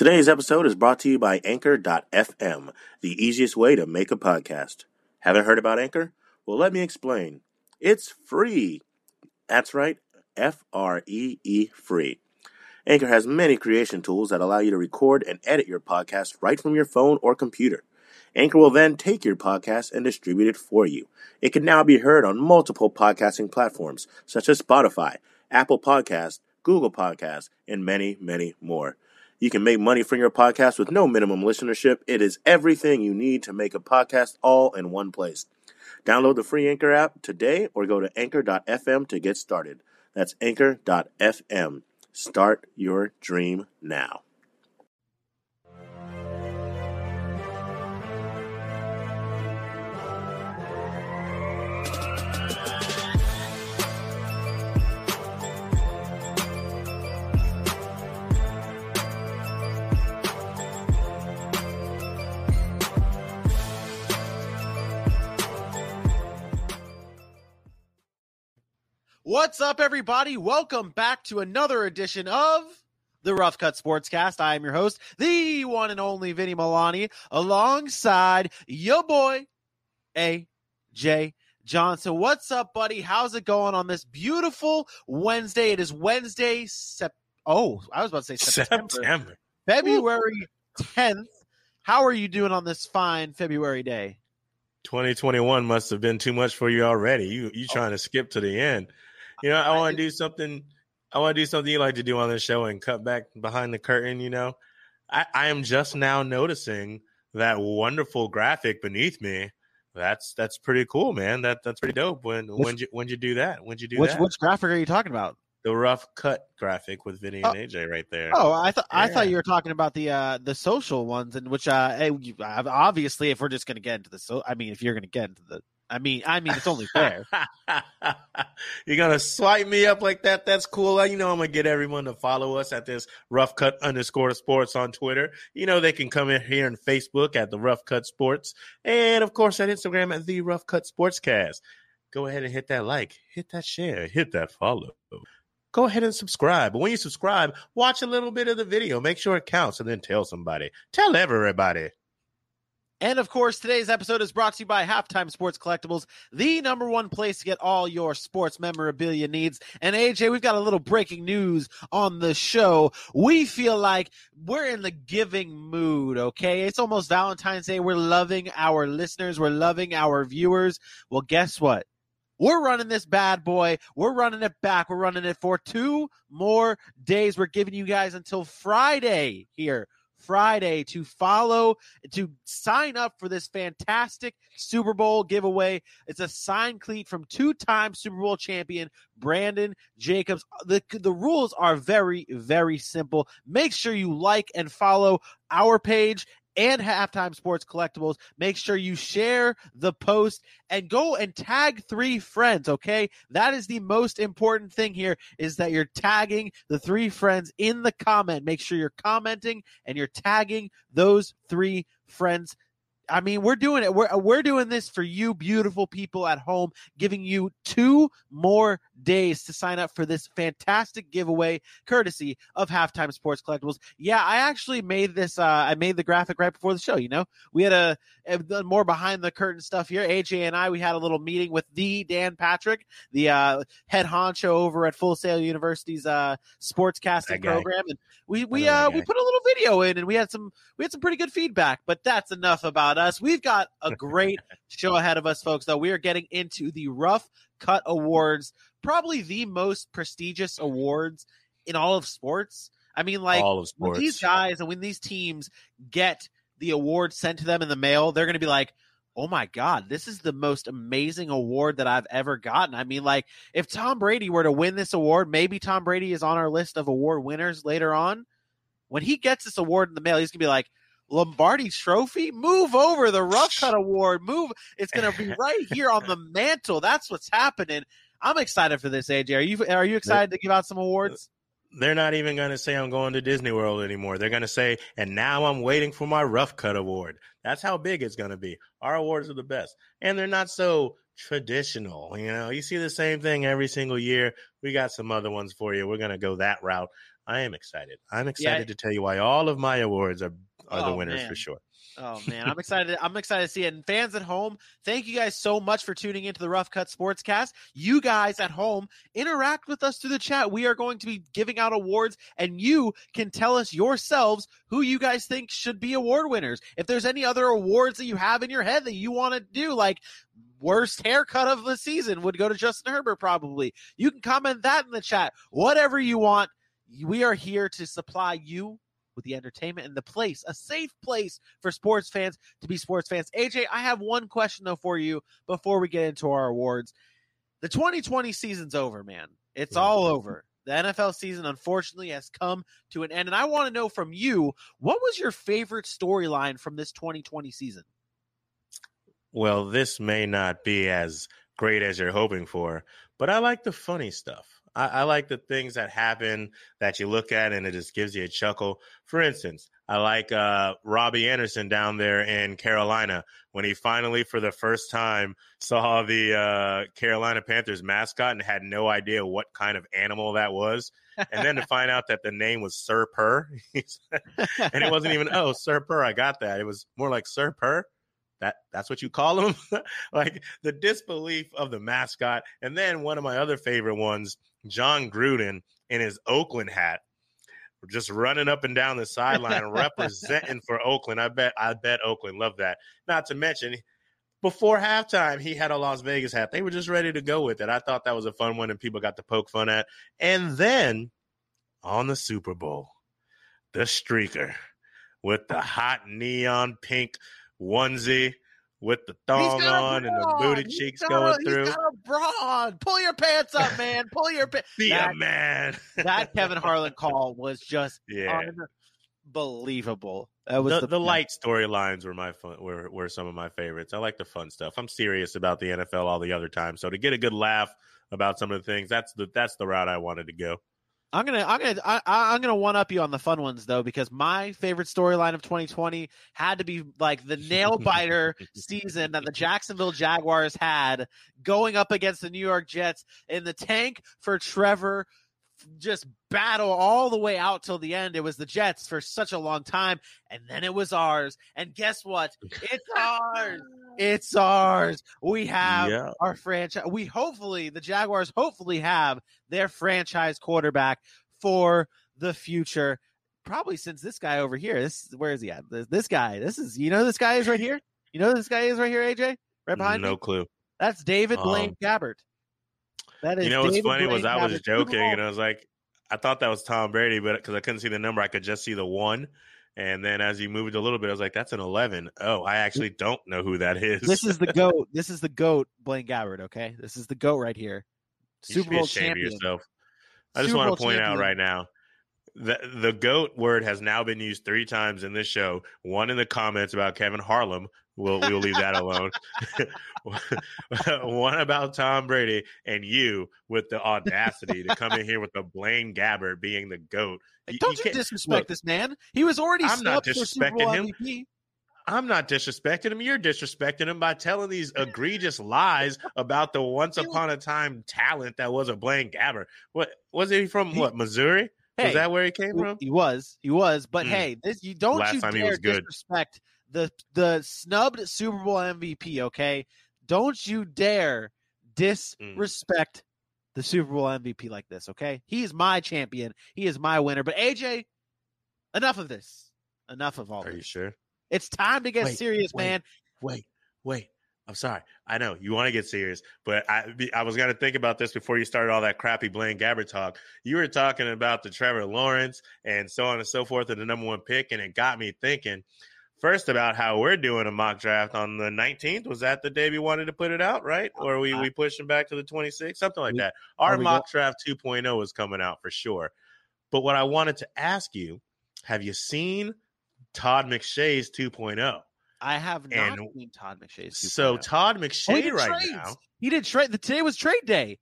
Today's episode is brought to you by Anchor.fm, the easiest way to make a podcast. Haven't heard about Anchor? Well, let me explain. It's free. That's right, F R E E free. Anchor has many creation tools that allow you to record and edit your podcast right from your phone or computer. Anchor will then take your podcast and distribute it for you. It can now be heard on multiple podcasting platforms such as Spotify, Apple Podcasts, Google Podcasts, and many, many more. You can make money from your podcast with no minimum listenership. It is everything you need to make a podcast all in one place. Download the free Anchor app today or go to anchor.fm to get started. That's anchor.fm. Start your dream now. What's up, everybody? Welcome back to another edition of the Rough Cut Sportscast. I am your host, the one and only Vinny Milani, alongside your boy, AJ Johnson. What's up, buddy? How's it going on this beautiful Wednesday? It is Wednesday, sep- oh, I was about to say September, September. February 10th. How are you doing on this fine February day? 2021 must have been too much for you already. You you oh. trying to skip to the end. You know, I want to do something. I want to do something you like to do on this show and cut back behind the curtain. You know, I, I am just now noticing that wonderful graphic beneath me. That's that's pretty cool, man. That that's pretty dope. When when you when you do that? When you do Which that? which graphic are you talking about? the rough cut graphic with Vinny Oh. and AJ right there. Oh, I thought I thought you were talking about the uh the social ones, and which uh eh, obviously, if we're just gonna get into the so, I mean, if you're gonna get into the, I mean, I mean, it's only fair. You're gonna swipe me up like that? That's cool. You know I'm gonna get everyone to follow us at this rough cut underscore sports on Twitter. You know they can come in here on Facebook at the rough cut sports, and of course at Instagram at the rough cut sportscast. Go ahead and hit that like, hit that share, hit that follow. Go ahead and subscribe. But when you subscribe, watch a little bit of the video. Make sure it counts, and then tell somebody. Tell everybody. And of course, today's episode is brought to you by Halftime Sports Collectibles, the number one place to get all your sports memorabilia needs. And AJ, we've got a little breaking news on the show. We feel like we're in the giving mood, okay? It's almost Valentine's Day. We're loving our listeners, we're loving our viewers. Well, guess what? We're running this bad boy. We're running it back. We're running it for two more days. We're giving you guys until Friday here. Friday to follow, to sign up for this fantastic Super Bowl giveaway. It's a signed cleat from two time Super Bowl champion Brandon Jacobs. The, the rules are very, very simple. Make sure you like and follow our page and halftime sports collectibles. Make sure you share the post and go and tag three friends. Okay. That is the most important thing here is that you're tagging the three friends in the comment. Make sure you're commenting and you're tagging those three friends. I mean, we're doing it. We're we're doing this for you, beautiful people at home, giving you two more days to sign up for this fantastic giveaway, courtesy of Halftime Sports Collectibles. Yeah, I actually made this. Uh, I made the graphic right before the show. You know, we had a, a more behind the curtain stuff here. AJ and I, we had a little meeting with the Dan Patrick, the uh, head honcho over at Full Sail University's uh, sportscasting That guy. program, and we we uh we put a little video in, and we had some we had some pretty good feedback. But that's enough about us. We've got a great show ahead of us, folks. Though we are getting into the Rough Cut Awards, probably the most prestigious awards in all of sports. I mean, like All of when these guys and when these teams get the award sent to them in the mail, they're going to be like, "Oh my god, this is the most amazing award that I've ever gotten." I mean, like if Tom Brady were to win this award, maybe Tom Brady is on our list of award winners later on. When he gets this award in the mail, he's going to be like, Lombardi Trophy, move over the Rough Cut Award. Move, it's going to be right here on the mantle. That's what's happening. I'm excited for this, AJ. Are you are you excited to give out some awards? they're not even going to say I'm going to Disney World anymore. They're going to say, and now I'm waiting for my Rough Cut Award. That's how big it's going to be. Our awards are the best. And they're not so traditional. You know, you see the same thing every single year. We got some other ones for you. We're going to go that route. I am excited. I'm excited yeah. to tell you why all of my awards are are oh, the winners man. for sure. Oh man, I'm excited. I'm excited to see it. And fans at home, thank you guys so much for tuning into the Rough Cut Sportscast. You guys at home, interact with us through the chat. We are going to be giving out awards, and you can tell us yourselves who you guys think should be award winners. If there's any other awards that you have in your head that you want to do, like worst haircut of the season would go to Justin Herbert, probably. You can comment that in the chat. Whatever you want. We are here to supply you with the entertainment and the place, a safe place for sports fans to be sports fans. AJ, I have one question though for you before we get into our awards. The 2020 season's over, man. It's all over. The NFL season, unfortunately, has come to an end. And I want to know from you, what was your favorite storyline from this 2020 season? Well, this may not be as great as you're hoping for, but I like the funny stuff. I, I, like the things that happen that you look at and it just gives you a chuckle. For instance, I like uh, Robbie Anderson down there in Carolina when he finally, for the first time, saw the uh, Carolina Panthers mascot and had no idea what kind of animal that was. And then to find out that the name was Sir Purr. and it wasn't even, oh, Sir Purr, I got that. It was more like Sir Purr that that's what you call him like the disbelief of the mascot and then one of my other favorite ones Jon Gruden in his Oakland hat, just running up and down the sideline representing for Oakland. I bet I bet Oakland loved that. Not to mention before halftime, he had a Las Vegas hat. They were just ready to go with it. I thought that was a fun one and people got to poke fun at. And then on the Super Bowl, the streaker with the hot neon pink onesie with the thong on and the booty cheeks going a, through. He's got a broad. Pull your pants up, man. Pull your pants. Be that, a man. that Kevin Harlan call was just yeah. unbelievable. That was the, the, the light storylines were my fun were were some of my favorites. I like the fun stuff. I'm serious about the NFL all the other time. So to get a good laugh about some of the things, that's the that's the route I wanted to go. I'm gonna I'm gonna I, I'm gonna one up you on the fun ones though because my favorite storyline of 2020 had to be like the nail biter season that the Jacksonville Jaguars had going up against the New York Jets in the tank for Trevor just battle all the way out till the end. It was the Jets for such a long time, and then it was ours. And guess what? It's ours. It's ours. We have yeah. our franchise. We hopefully the Jaguars hopefully have their franchise quarterback for the future. Probably since this guy over here. This where is he at? This, this guy. This is you know this guy is right here. You know this guy is right here. AJ right behind no me. clue. That's David Blaine um, Gabbert. That is. You know what's funny Blaine was I was joking and I was like, I thought that was Tom Brady, but because I couldn't see the number, I could just see the one. And then as you moved a little bit, I was like, that's an 11. Oh, I actually don't know who that is. This is the GOAT. This is the GOAT, Blaine Gabbert, okay? This is the GOAT right here. Super Bowl champion. yourself. I just Super want to point champion. out right now the, the goat word has now been used three times in this show. One in the comments about Kevin Harlan. We'll we'll leave that alone. One about Tom Brady and you with the audacity to come in here with the Blaine Gabbert being the goat. You, Don't you, you disrespect look, this man? He was already. I'm not disrespecting him. MVP. I'm not disrespecting him. You're disrespecting him by telling these egregious lies about the once upon a time talent that was a Blaine Gabbert. What was he from? What Missouri? Hey, was that where he came from? He was. He was. But mm. hey, this you don't Last you dare he was good. disrespect the the snubbed Super Bowl MVP. Okay, don't you dare mm. disrespect mm. the Super Bowl MVP like this. Okay, he is my champion. He is my winner. But AJ, enough of this. Enough of all. This. Are this. you sure? It's time to get wait, serious, wait, man. Wait, wait. I'm sorry. I know you want to get serious, but I I was going to think about this before you started all that crappy Blaine Gabbert talk. You were talking about the Trevor Lawrence and so on and so forth, and the number one pick, and it got me thinking. First, about how we're doing a mock draft on the 19th. Was that the day we wanted to put it out, right? Or we we pushing back to the 26th, something like that. Our mock go? draft 2.0 is coming out for sure. But what I wanted to ask you, have you seen Todd McShay's 2.0? I have not and seen Todd McShay. Oh. So Todd McShay oh, right trades. now, he did trade. The today was trade day.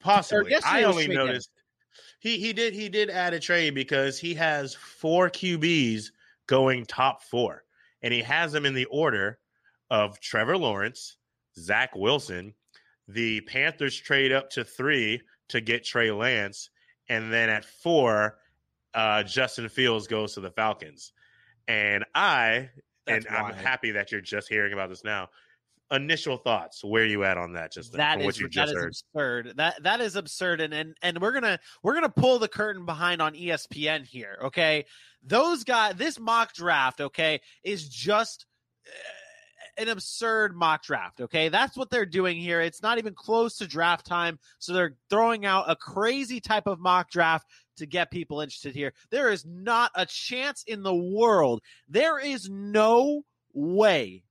Possibly, I only noticed day. he he did he did add a trade because he has four QBs going top four, and he has them in the order of Trevor Lawrence, Zach Wilson. The Panthers trade up to three to get Trey Lance, and then at four uh, Justin Fields goes to the Falcons. And I, That's and I'm happy that you're just hearing about this now. Initial thoughts, where you at on that? Just That is what you that just is heard. absurd. That that is absurd, and, and and we're gonna we're gonna pull the curtain behind on ESPN here. Okay, those guys, this mock draft, okay, is just uh, an absurd mock draft. Okay, that's what they're doing here. It's not even close to draft time, so they're throwing out a crazy type of mock draft to get people interested here. There is not a chance in the world. There is no way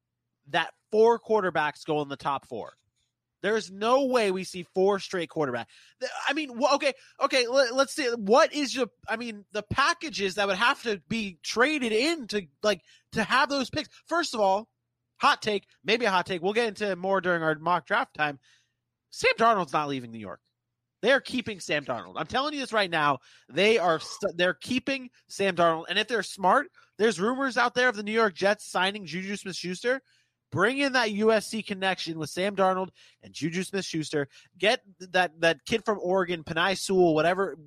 that four quarterbacks go in the top four. There's no way we see four straight quarterback. I mean, okay, okay. Let, us see. What is your? I mean, the packages that would have to be traded in to like to have those picks. First of all, hot take, maybe a hot take. We'll get into more during our mock draft time. Sam Darnold's not leaving New York. They are keeping Sam Darnold. I'm telling you this right now. They are st- they're keeping Sam Darnold, and if they're smart, there's rumors out there of the New York Jets signing Juju Smith-Schuster. Bring in that USC connection with Sam Darnold and Juju Smith-Schuster. Get that that kid from Oregon, Penei Sewell, whatever,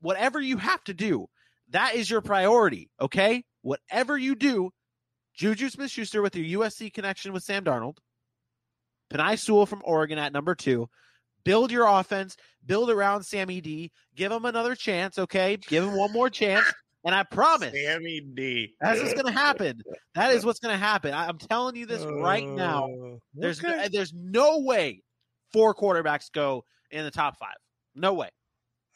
whatever you have to do. That is your priority. Okay, whatever you do, Juju Smith-Schuster with your USC connection with Sam Darnold, Penei Sewell from Oregon at number two. Build your offense, build around Sammy D, give him another chance, okay? Give him one more chance. And I promise Sammy D. that's what's going to happen. That is what's going to happen. I, I'm telling you this right now. Uh, There's okay. there's no way four quarterbacks go in the top five. No way.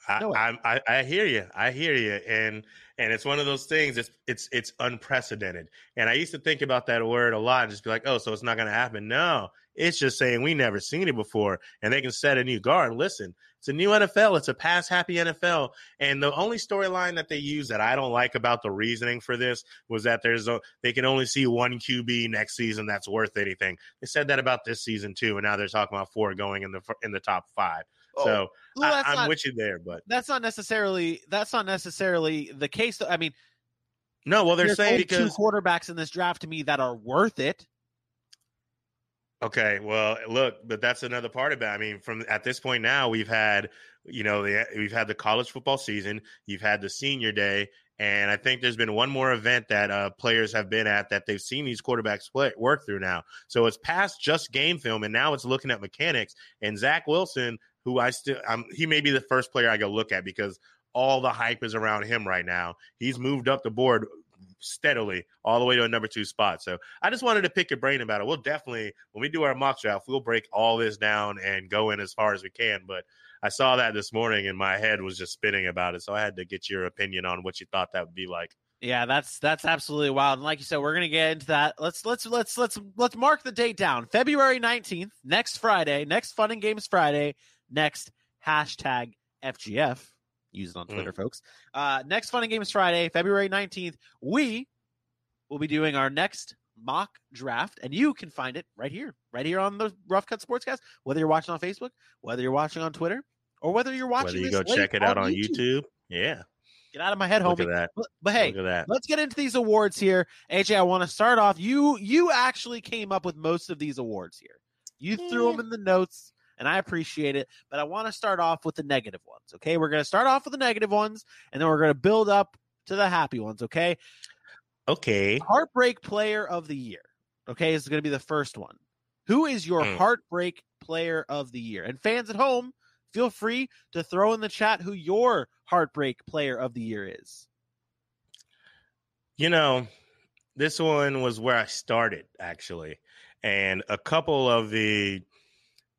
No. I, I, I I hear you. I hear you. And and it's one of those things. It's it's it's unprecedented. And I used to think about that word a lot and just be like, oh, so it's not going to happen. No, it's just saying we never seen it before, and they can set a new guard. Listen, it's a new NFL. It's a pass happy NFL. And the only storyline that they use that I don't like about the reasoning for this was that there's a they can only see one QB next season that's worth anything. They said that about this season too, and now they're talking about four going in the in the top five. So Well, I, I'm not with you there, but that's not necessarily that's not necessarily the case. Though. I mean, no, well, they're saying because two quarterbacks in this draft to me that are worth it. okay, well, look, but that's another part of it. I mean, from at this point now, we've had you know the, we've had the college football season, you've had the senior day, and I think there's been one more event that uh, players have been at that they've seen these quarterbacks play, work through now. So it's past just game film, and now it's looking at mechanics. And Zach Wilson, who I still, um, he may be the first player I go look at because all the hype is around him right now. He's moved up the board steadily all the way to a number two spot. So I just wanted to pick your brain about it. We'll definitely, when we do our mock draft, we'll break all this down and go in as far as we can. But I saw that this morning and my head was just spinning about it. So I had to get your opinion on what you thought that would be like. Yeah, that's that's absolutely wild. And like you said, we're gonna get into that. Let's let's let's let's let's mark the date down. February nineteenth, next Friday, next Fun and Games Friday, next hashtag FGF. Use it on Twitter, folks. Uh, next Fun and Games Friday, February nineteenth, we will be doing our next mock draft, and you can find it right here, right here on the Rough Cut Sportscast. Whether you're watching on Facebook, whether you're watching on Twitter, or whether you're watching, Whether you this go late check it out on YouTube. Yeah. Get out of my head, Look homie. at that. But, but hey, Look at that. let's get into these awards here. AJ, I want to start off. You you actually came up with most of these awards here. You threw them in the notes, and I appreciate it. But I want to start off with the negative ones. Okay, we're going to start off with the negative ones, and then we're going to build up to the happy ones. Okay, Okay. heartbreak player of the year. Okay, is going to be the first one. Who is your Mm. heartbreak player of the year? And fans at home, feel free to throw in the chat who your heartbreak player of the year is. You know, this one was where I started actually, and a couple of the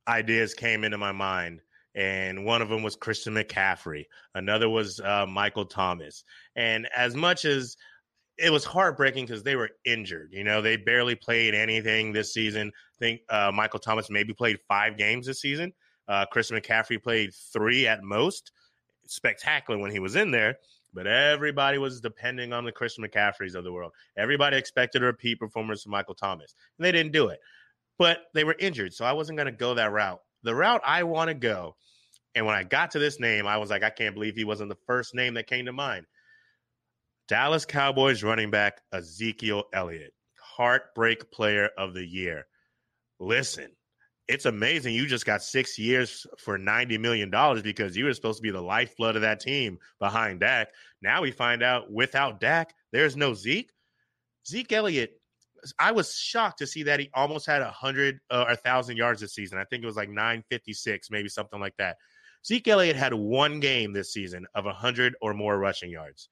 ideas came into my mind. And one of them was Christian McCaffrey. Another was uh, Michael Thomas. And as much as it was heartbreaking because they were injured, you know, they barely played anything this season. I think uh, Michael Thomas maybe played five games this season. Uh, Christian McCaffrey played three at most. Spectacular when he was in there but everybody was depending on the Christian McCaffreys of the world. Everybody expected a repeat performance from Michael Thomas, and they didn't do it. But they were injured, so I wasn't going to go that route. The route I want to go, and when I got to this name, I was like, I can't believe he wasn't the first name that came to mind. Dallas Cowboys running back Ezekiel Elliott, heartbreak player of the year. Listen, it's amazing you just got six years for $90 million because you were supposed to be the lifeblood of that team behind Dak. Now we find out without Dak, there's no Zeke. Zeke Elliott, I was shocked to see that he almost had a hundred uh, or a thousand yards this season. I think it was like 956, maybe something like that. Zeke Elliott had one game this season of 100 or more rushing yards.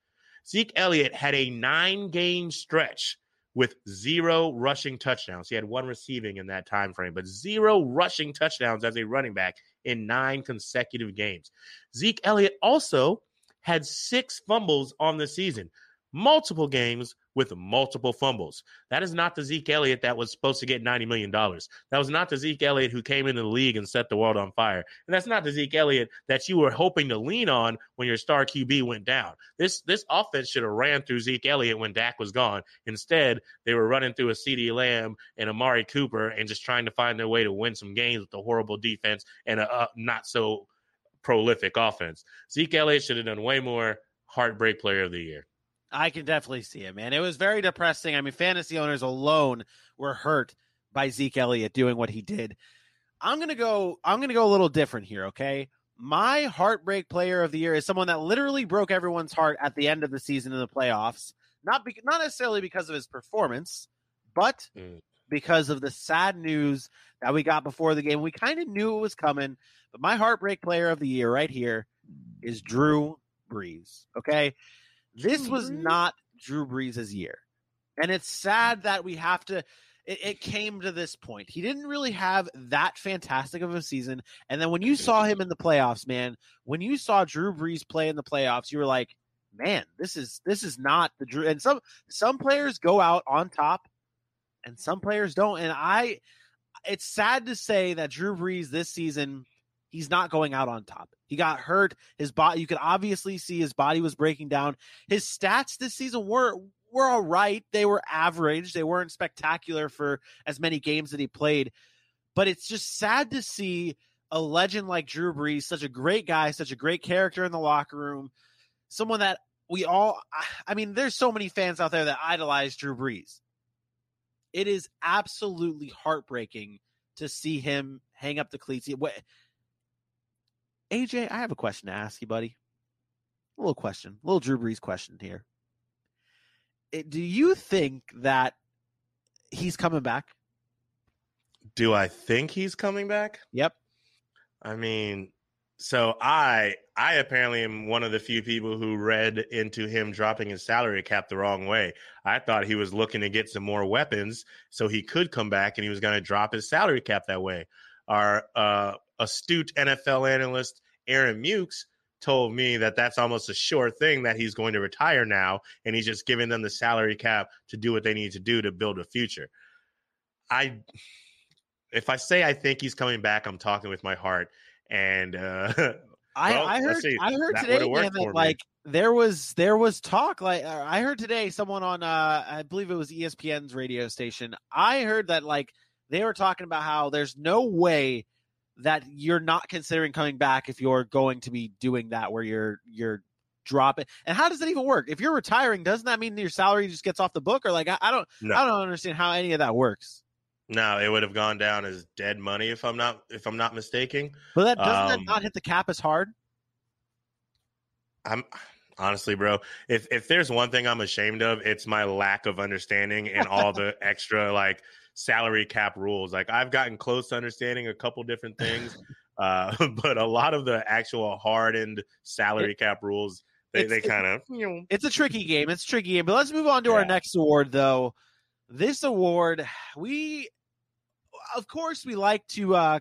Zeke Elliott had a nine game stretch with zero rushing touchdowns. He had one receiving in that time frame, but zero rushing touchdowns as a running back in nine consecutive games. Zeke Elliott also had six fumbles on the season, multiple games with multiple fumbles. That is not the Zeke Elliott that was supposed to get $90 million. That was not the Zeke Elliott who came into the league and set the world on fire. And that's not the Zeke Elliott that you were hoping to lean on when your star QB went down. This this offense should have ran through Zeke Elliott when Dak was gone. Instead, they were running through a CeeDee Lamb and Amari Cooper and just trying to find their way to win some games with a horrible defense and a, a not so prolific offense. Zeke Elliott should have done way more heartbreak player of the year. I can definitely see it, man. It was very depressing. I mean, fantasy owners alone were hurt by Zeke Elliott doing what he did. I'm gonna go. I'm gonna go a little different here. Okay, my heartbreak player of the year is someone that literally broke everyone's heart at the end of the season in the playoffs. Not be, not necessarily because of his performance, but Mm. because of the sad news that we got before the game. We kind of knew it was coming, but my heartbreak player of the year right here is Drew Brees. Okay, this oh, was not Drew Brees' year, and it's sad that we have to. It, it came to this point. He didn't really have that fantastic of a season, and then when you saw him in the playoffs, man, when you saw Drew Brees play in the playoffs, you were like, "Man, this is this is not the Drew." And some some players go out on top, and some players don't. And I, it's sad to say that Drew Brees this season, he's not going out on top. He got hurt. His body, you could obviously see his body was breaking down. His stats this season were were all right. They were average. They weren't spectacular for as many games that he played. But it's just sad to see a legend like Drew Brees, such a great guy, such a great character in the locker room, someone that we all I mean, there's so many fans out there that idolize Drew Brees. It is absolutely heartbreaking to see him hang up the cleats. AJ, I have a question to ask you, buddy. A little question, a little Drew Brees question here. It- do you think that he's coming back? Do I think he's coming back? Yep. I mean, so I I apparently am one of the few people who read into him dropping his salary cap the wrong way. I thought he was looking to get some more weapons so he could come back and he was going to drop his salary cap that way. Our uh, astute NFL analyst Aaron Mukes told me that that's almost a sure thing that he's going to retire now and he's just giving them the salary cap to do what they need to do to build a future. I if I say I think he's coming back, I'm talking with my heart. And uh, I, Well, I heard see. I heard today would've worked man, for that like there was there was talk like uh, I heard today someone on uh I believe it was ESPN's radio station. I heard that like they were talking about how there's no way that you're not considering coming back if you're going to be doing that where you're you're dropping. And how does that even work? If you're retiring, doesn't that mean your salary just gets off the book or like I, I don't No. I don't understand how any of that works. no, it would have gone down as dead money if I'm not if I'm not mistaken. But that doesn't Um, that not hit the cap as hard? I'm honestly, bro. If if there's one thing I'm ashamed of, it's my lack of understanding and all the extra like salary cap rules. Like I've gotten close to understanding a couple different things, uh, but a lot of the actual hardened salary cap rules, they they kind of you know. It's a tricky game. It's a tricky game. But let's move on to our next award, though. This award, we, of course, we like to uh,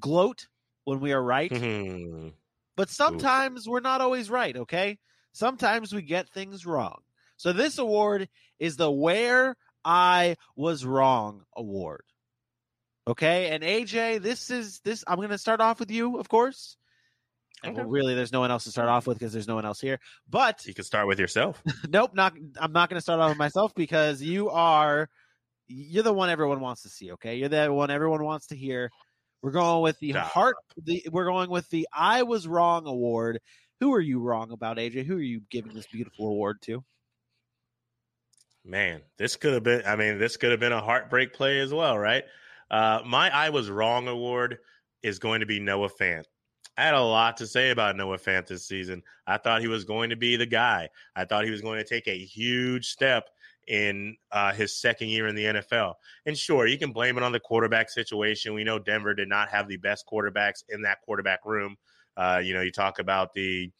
gloat when we are right, hmm, but sometimes we're not always right. Okay, sometimes we get things wrong. So this award is the "Where I Was Wrong" award. Okay, and AJ, this is this. I'm going to start off with you, of course. And well, Okay. really, there's no one else to start off with because there's no one else here. But You can start with yourself. nope, not I'm not going to start off with myself because you are you're the one everyone wants to see, okay? You're the one everyone wants to hear. We're going with the Stop. heart the we're going with the I was wrong award. Who are you wrong about, AJ? Who are you giving this beautiful award to? Man, this could have been. I mean, this could have been a heartbreak play as well, right? Uh, my I was wrong award is going to be Noah Fant. I had a lot to say about Noah Fant this season. I thought he was going to be the guy. I thought he was going to take a huge step in uh, his second year in the NFL. And sure, you can blame it on the quarterback situation. We know Denver did not have the best quarterbacks in that quarterback room. Uh, you know, you talk about the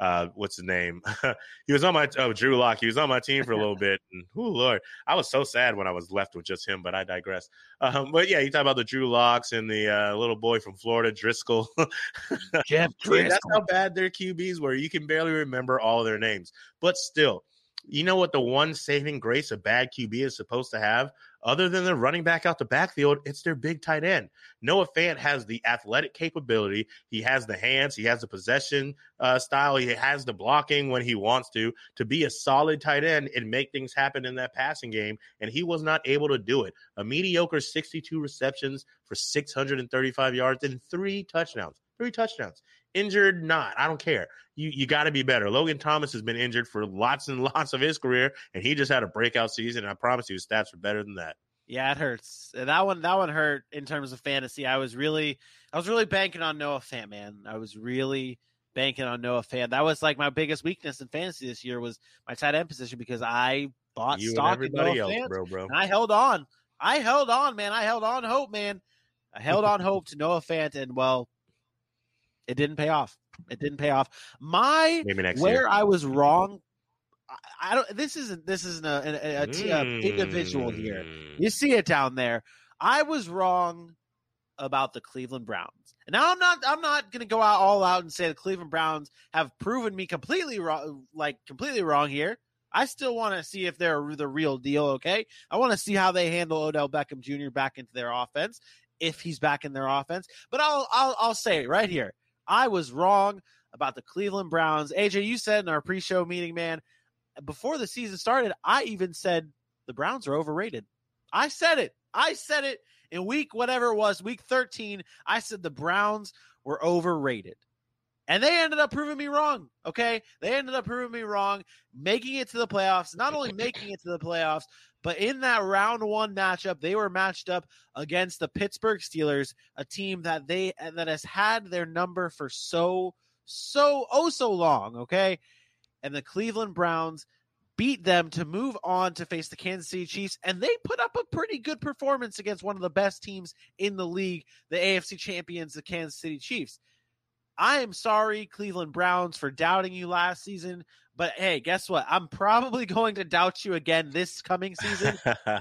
uh, what's his name? he was on my oh Drew Lock. He was on my team for a little bit, and oh Lord, I was so sad when I was left with just him. But I digress. Um, but yeah, you talk about the Drew Locks and the uh, little boy from Florida, Driskel. Jeff Driskel. That's how bad their QBs were. You can barely remember all their names, but still, you know what the one saving grace a bad QB is supposed to have? Other than the running back out the backfield, it's their big tight end. Noah Fant has the athletic capability. He has the hands. He has the possession uh, style. He has the blocking when he wants to to be a solid tight end and make things happen in that passing game. And he was not able to do it. A mediocre 62 receptions for 635 yards and three touchdowns. Three touchdowns injured, not. I don't care. You you got to be better. Logan Thomas has been injured for lots and lots of his career, and he just had a breakout season. And I promise you, his stats are better than that. Yeah, it hurts. Uh, that one that one hurt in terms of fantasy. I was really I was really banking on Noah Fant, man. I was really banking on Noah Fant. That was like my biggest weakness in fantasy this year was my tight end position because I bought You stock in Noah else, Fant, bro, bro. and I held on. I held on, man. I held on hope, man. I held on hope to Noah Fant, and well, it didn't pay off. It didn't pay off. My where year. I was wrong. I, don't. This isn't. This isn't a, a, a, t- a individual here. Mm. You see it down there. I was wrong about the Cleveland Browns. And now I'm not I'm not going to go out all out and say the Cleveland Browns have proven me completely wrong like completely wrong here. I still want to see if they're the real deal, okay? I want to see how they handle Odell Beckham Jr. back into their offense if he's back in their offense. But I'll I'll I'll say it right here. I was wrong about the Cleveland Browns. AJ, you said in our pre-show meeting, man, before the season started, I even said the Browns are overrated. I said it. I said it in week whatever it was, week 13. I said the Browns were overrated. And they ended up proving me wrong. Okay. They ended up proving me wrong, making it to the playoffs, not only making it to the playoffs, but in that round one matchup, they were matched up against the Pittsburgh Steelers, a team that they that has had their number for so, so, oh so long. Okay. And the Cleveland Browns beat them to move on to face the Kansas City Chiefs, and they put up a pretty good performance against one of the best teams in the league, the AFC champions, the Kansas City Chiefs. I am sorry, Cleveland Browns, for doubting you last season, but hey, guess what? I'm probably going to doubt you again this coming season,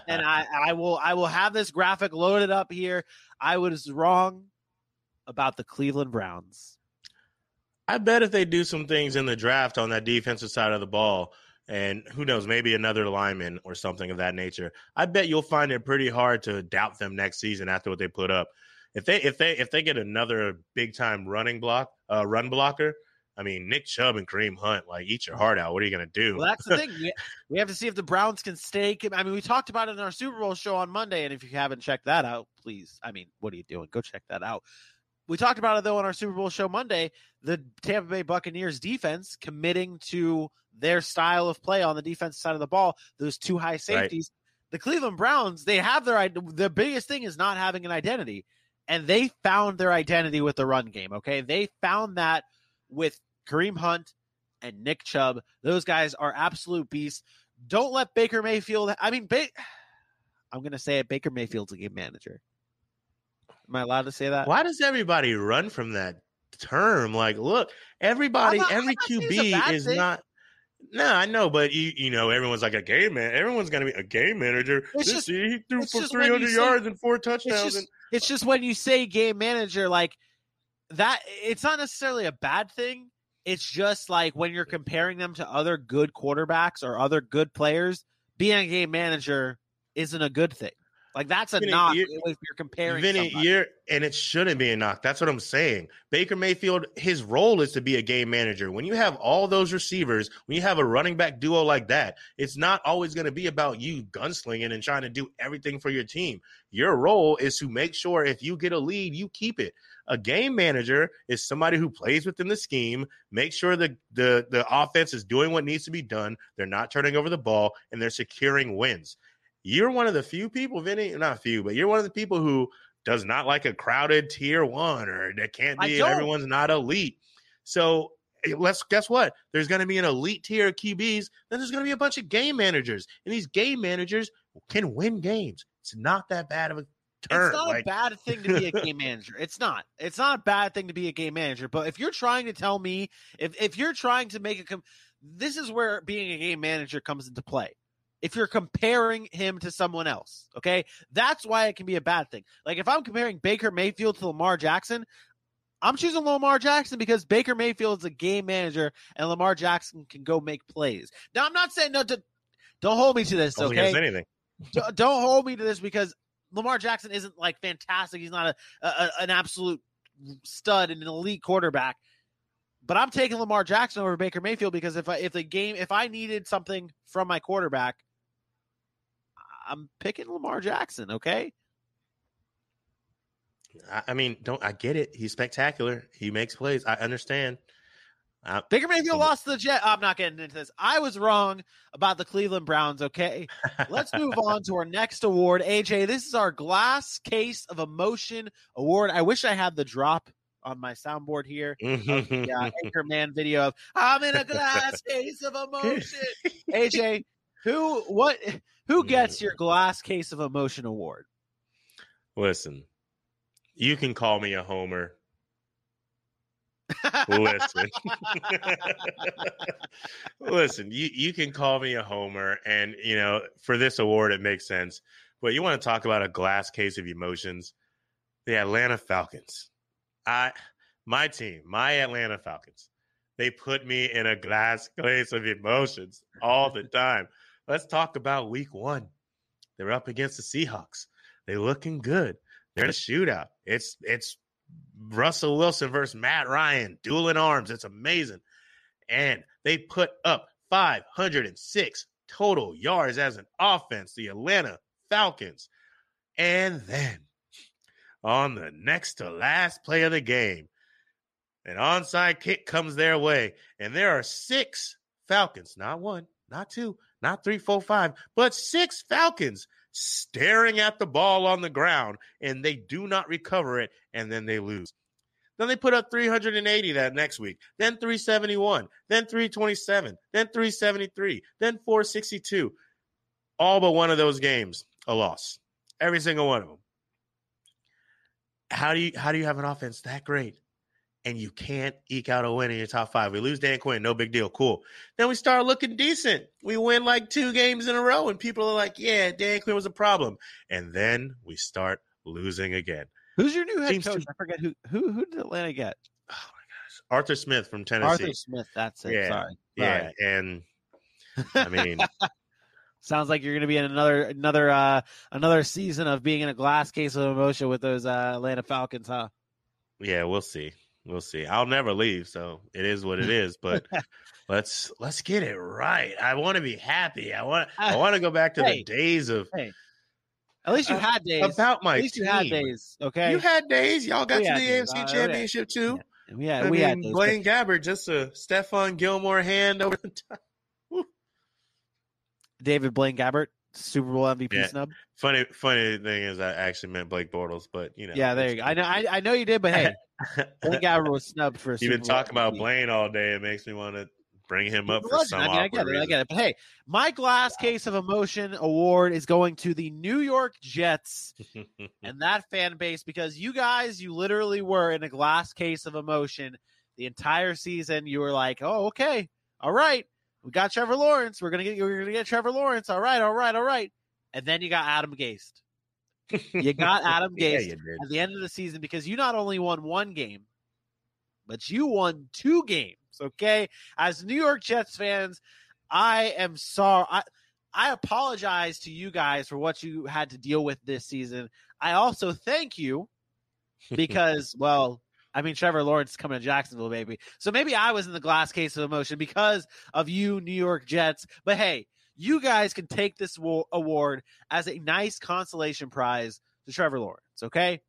and I, I will I will have this graphic loaded up here. I was wrong about the Cleveland Browns. I bet if they do some things in the draft on that defensive side of the ball, and who knows, maybe another lineman or something of that nature, I bet you'll find it pretty hard to doubt them next season after what they put up. If they if they if they get another big time running block, uh, run blocker, I mean Nick Chubb and Kareem Hunt, like eat your heart out. What are you gonna do? Well, that's the thing. We, have to see if the Browns can stay. I mean, we talked about it in our Super Bowl show on Monday, and if you haven't checked that out, please. I mean, what are you doing? Go check that out. We talked about it though on our Super Bowl show Monday. The Tampa Bay Buccaneers defense committing to their style of play on the defense side of the ball. Those two high safeties. The Cleveland Browns, they have their the biggest thing is not having an identity, and they found their identity with the run game. Okay, they found that with Kareem Hunt and Nick Chubb. Those guys are absolute beasts. Don't let Baker Mayfield. I mean, ba- I'm going to say it. Baker Mayfield's a game manager. Am I allowed to say that? Why does everybody run from that term? Like, look, everybody, not- every not saying it's a QB is thing. not. No, I know, but you you know, everyone's like a game man. Everyone's gonna be a game manager. It's this just- he threw for 300 say- yards and four touchdowns. just, and it's just when you say game manager, like that, it's not necessarily a bad thing. It's just like when you're comparing them to other good quarterbacks or other good players, being a game manager isn't a good thing. Like that's a Vinny, knock you- if you're comparing. Vinny, somebody. you're and it shouldn't be a knock. That's what I'm saying. Baker Mayfield, his role is to be a game manager. When you have all those receivers, when you have a running back duo like that, it's not always going to be about you gunslinging and trying to do everything for your team. Your role is to make sure if you get a lead, you keep it. A game manager is somebody who plays within the scheme, make sure the the the offense is doing what needs to be done. They're not turning over the ball and they're securing wins. You're one of the few people, Vinny, not few, but you're one of the people who does not like a crowded tier one or that can't be everyone's not elite. So eh, let's guess what? There's going to be an elite tier of QBs. Then there's going to be a bunch of game managers, and these game managers can win games. It's not that bad of a term. It's not like, a bad thing to be a game manager. It's not. It's not a bad thing to be a game manager. But if you're trying to tell me, if if you're trying to make a, com- this is where being a game manager comes into play. If you're comparing him to someone else, okay, that's why it can be a bad thing. Like if I'm comparing Baker Mayfield to Lamar Jackson, I'm choosing Lamar Jackson because Baker Mayfield is a game manager and Lamar Jackson can go make plays. Now I'm not saying no. To, don't hold me to this, don't okay? anything. don't don't hold me to this because Lamar Jackson isn't like fantastic. He's not a, a an absolute stud and an elite quarterback. But I'm taking Lamar Jackson over Baker Mayfield because if I if the game if I needed something from my quarterback, I'm picking Lamar Jackson. Okay, I, mean, don't I get it? He's spectacular. He makes plays. I understand. I, Baker Mayfield lost to the Jet. I'm not getting into this. I was wrong about the Cleveland Browns. Okay, let's move on to our next award. AJ, this is our Glass Case of Emotion award. I wish I had the drop on my soundboard here. Uh, yeah, Anchorman video of I'm in a glass case of emotion. AJ, who what who gets your glass case of emotion award? Listen, you can call me a homer. Listen, listen. You you can call me a homer, and you know for this award it makes sense. But you want to talk about a glass case of emotions? The Atlanta Falcons. I my team, my Atlanta Falcons. They put me in a glass case of emotions all the time. Let's talk about Week One. They're up against the Seahawks. They're looking good. They're in a shootout. It's it's Russell Wilson versus Matt Ryan, dueling arms. It's amazing. And they put up 506 total yards as an offense, the Atlanta Falcons. And then on the next to last play of the game, an onside kick comes their way. And there are six Falcons, not one, not two, not three, four, five, but six Falcons staring at the ball on the ground and they do not recover it and then they lose. Then they put up 380 that next week, then 371, then 327, then 373, then 462. All but one of those games a loss. Every single one of them. How do you how do you have an offense that great and you can't eke out a win in your top five? We lose Dan Quinn, no big deal, cool. Then we start looking decent. We win like two games in a row, and people are like, "Yeah, Dan Quinn was a problem." And then we start losing again. Who's your new head Seems coach? to- I forget who who who did Atlanta get? Oh my gosh, Arthur Smith from Tennessee. Arthur Smith. That's it. Yeah, Sorry. yeah, Sorry. and I mean, Sounds like you're going to be in another another uh another season of being in a glass case of emotion with those uh, Atlanta Falcons, huh? yeah, we'll see. We'll see. I'll never leave, so it is what it is. But let's let's get it right. I want to be happy. I want I want to go back to Hey. the days of Hey. At least you Uh, had days. about my At least you had days. Okay. You had days. Y'all got We to the days. AFC Uh, Championship too. we had I we mean, had days. Blaine Gabbert just a Stephon Gilmore hand over the top. David Blaine Gabbert, Super Bowl MVP Yeah. snub. Funny, funny thing is, I actually meant Blake Bortles, but you know, Yeah, there you go. I know. I, I know you did, but hey, Blaine Gabbert was snubbed for. A You've Super been Bowl talking about Blaine all day. It makes me want to bring him up for some I mean, I get it. I get it. But hey, my glass case of emotion award is going to the New York Jets and that fan base because you guys, you literally were in a glass case of emotion the entire season. You were like, "Oh, okay, all right, we got Trevor Lawrence. We're gonna get, we're gonna get Trevor Lawrence. All right, all right, all right." And then you got Adam Gase You got Adam yeah, Gase did. at the end of the season because you not only won one game, but you won two games. Okay, as New York Jets fans, I am sorry. I, I apologize to you guys for what you had to deal with this season. I also thank you because, well, I mean, Trevor Lawrence is coming to Jacksonville, baby. So maybe I was in the glass case of emotion because of you, New York Jets. But hey, you guys can take this award as a nice consolation prize to Trevor Lawrence. Okay,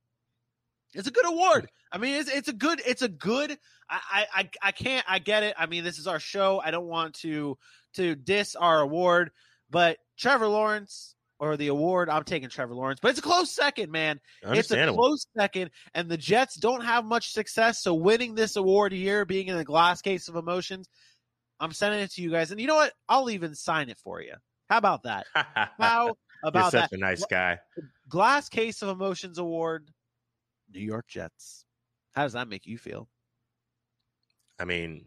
it's a good award. I mean, it's it's a good it's a good. I I I- I can't. I get it. I mean, this is our show. I don't want to to diss our award, but Trevor Lawrence, or the award, I'm taking Trevor Lawrence. But it's a close second, man. It's a close second, and the Jets don't have much success. So winning this award here, being in a glass case of emotions, I'm sending it to you guys. And you know what? I'll even sign it for you. How about that? How about You're such that? a nice guy. Glass Case of Emotions Award, New York Jets. How does that make you feel? I mean,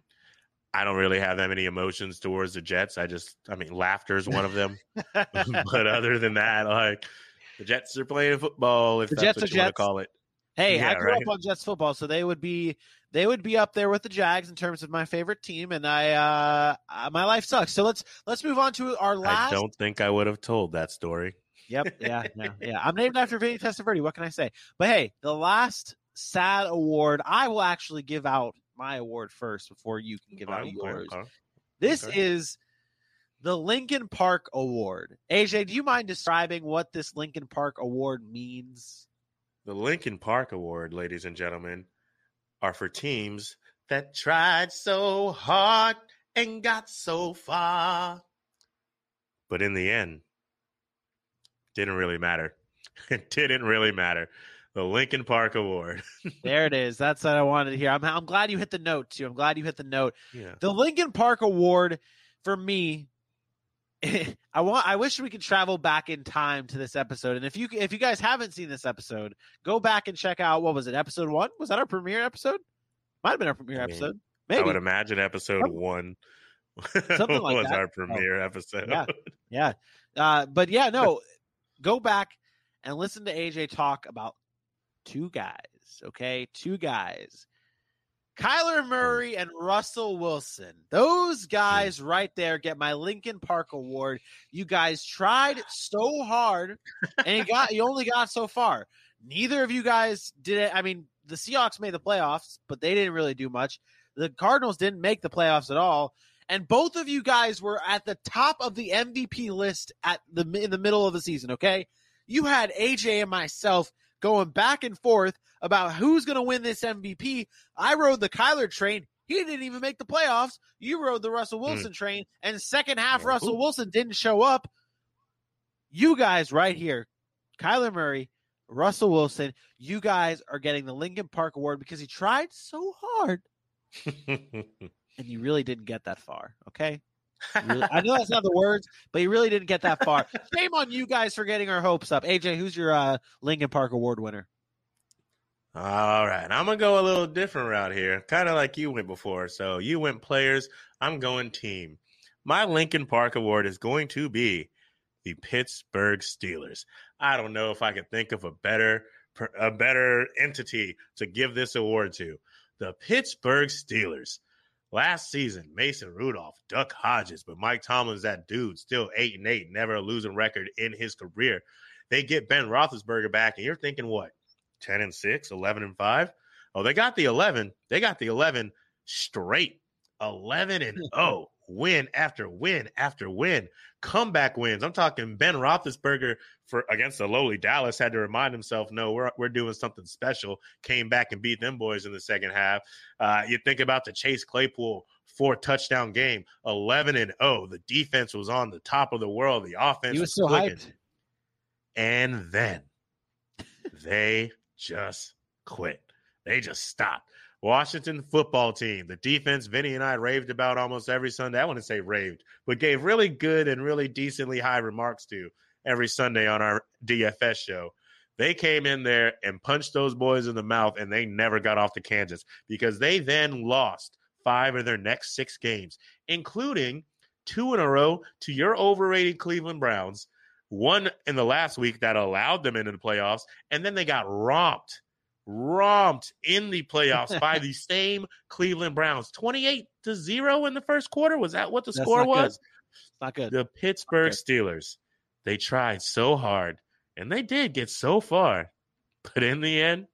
I don't really have that many emotions towards the Jets. I just, I mean, laughter is one of them. but other than that, like the Jets are playing football, if The that's Jets what are you want to Jets. call it. Hey, I Yeah, grew right. up on Jets football, so they would be they would be up there with the Jags in terms of my favorite team, and I uh uh, my life sucks. So let's let's move on to our last. I don't think I would have told that story. Yep, yeah, yeah, yeah. I'm named after Vinny Testaverde. What can I say? But hey, the last sad award, I will actually give out my award first before you can give out Okay, yours. okay. This Okay. is the Linkin Park Award. AJ, do you mind describing what this Linkin Park Award means? The Linkin Park Award, ladies and gentlemen, are for teams that tried so hard and got so far. But in the end, didn't really matter. It didn't really matter. The Linkin Park Award. There it is. That's what I wanted to hear. I'm, I'm glad you hit the note too. I'm glad you hit the note. Yeah. The Linkin Park Award for me. I want. I wish we could travel back in time to this episode. And if you if you guys haven't seen this episode, go back and check out what was it? Episode one? Was that our premiere episode? Might have been our premiere I mean, episode. I Maybe. would imagine episode Something- one Something like was that. Oh. our premiere episode. Yeah. Yeah. Uh, but yeah, no, go back and listen to AJ talk about two guys, okay? Two guys. Kyler Murray and Russell Wilson. Those guys right there get my Linkin Park Award. You guys tried so hard and you got you only got so far. Neither of you guys did it. I mean, the Seahawks made the playoffs, but they didn't really do much. The Cardinals didn't make the playoffs at all and both of you guys were at the top of the MVP list at the in the middle of the season. Okay, you had AJ and myself going back and forth about who's going to win this MVP. I rode the Kyler train. He didn't even make the playoffs. You rode the Russell hmm. Wilson train, and second half Oh, Russell? Wilson didn't show up. You guys right here, Kyler Murray, Russell Wilson, you guys are getting the Linkin Park Award because he tried so hard and you really didn't get that far. Okay. Really- I know that's not the words, but you really didn't get that far. Shame on you guys for getting our hopes up. AJ, who's your uh, Linkin Park Award winner? All right, I'm gonna go a little different route here, kind of like you went before. So you went players, I'm going team. My Linkin Park Award is going to be the Pittsburgh Steelers. I don't know if I could think of a better a better entity to give this award to. The Pittsburgh Steelers. Last season, Mason Rudolph, Duck Hodges, but Mike Tomlin's that dude, still eight and eight, never a losing record in his career. They get Ben Roethlisberger back, and you're thinking what? 10 and 6, 11 and 5. Oh, they got the 11. They got the 11 straight. 11 and 0, win after win after win. Comeback wins. I'm talking Ben Roethlisberger for against the lowly Dallas had to remind himself, no, we're we're doing something special. Came back and beat them boys in the second half. Uh, you think about the Chase Claypool four touchdown game, 11 and 0. The defense was on the top of the world. The offense was was so clicking. hyped. And then they just quit. They just stopped. Washington football team, the defense Vinny and I raved about almost every Sunday. I wouldn't say raved, but gave really good and really decently high remarks to every Sunday on our DFS show. They came in there and punched those boys in the mouth, and they never got off to Kansas because they then lost five of their next six games, including two in a row to your overrated Cleveland Browns, one in the last week that allowed them into the playoffs, and then they got romped, romped in the playoffs by the same Cleveland Browns, twenty-eight to zero in the first quarter. Was that what the That's score good. was? It's not good. The Pittsburgh Okay. Steelers. They tried so hard, and they did get so far, but in the end,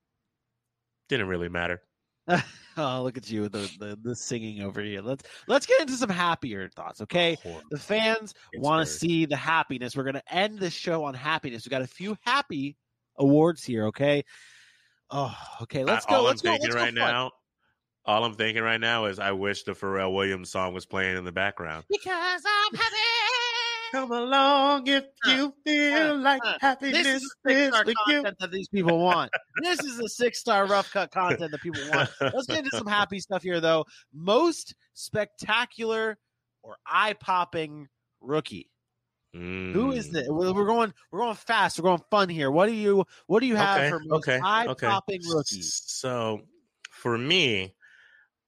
didn't really matter. oh, look at you with the, the the singing over here. Let's let's get into some happier thoughts, okay? Horrible. The fans want to see the happiness. We're going to end the show on happiness. We got a few happy awards here, okay? Oh, okay. Let's I- go. All let's I'm go. thinking let's go right fun. now, all I'm thinking right now is I wish the Pharrell Williams song was playing in the background. Because I'm happy. Come along if you feel like uh, happiness This is the six is star with you. content that these people want. this is the six star rough cut content that people want. Let's get into some happy stuff here, though. Most spectacular or eye popping rookie. Who is Mm. it? We're going. We're going fast. We're going fun here. What do you? What do you have Okay, for most okay, eye okay. popping rookie? So for me,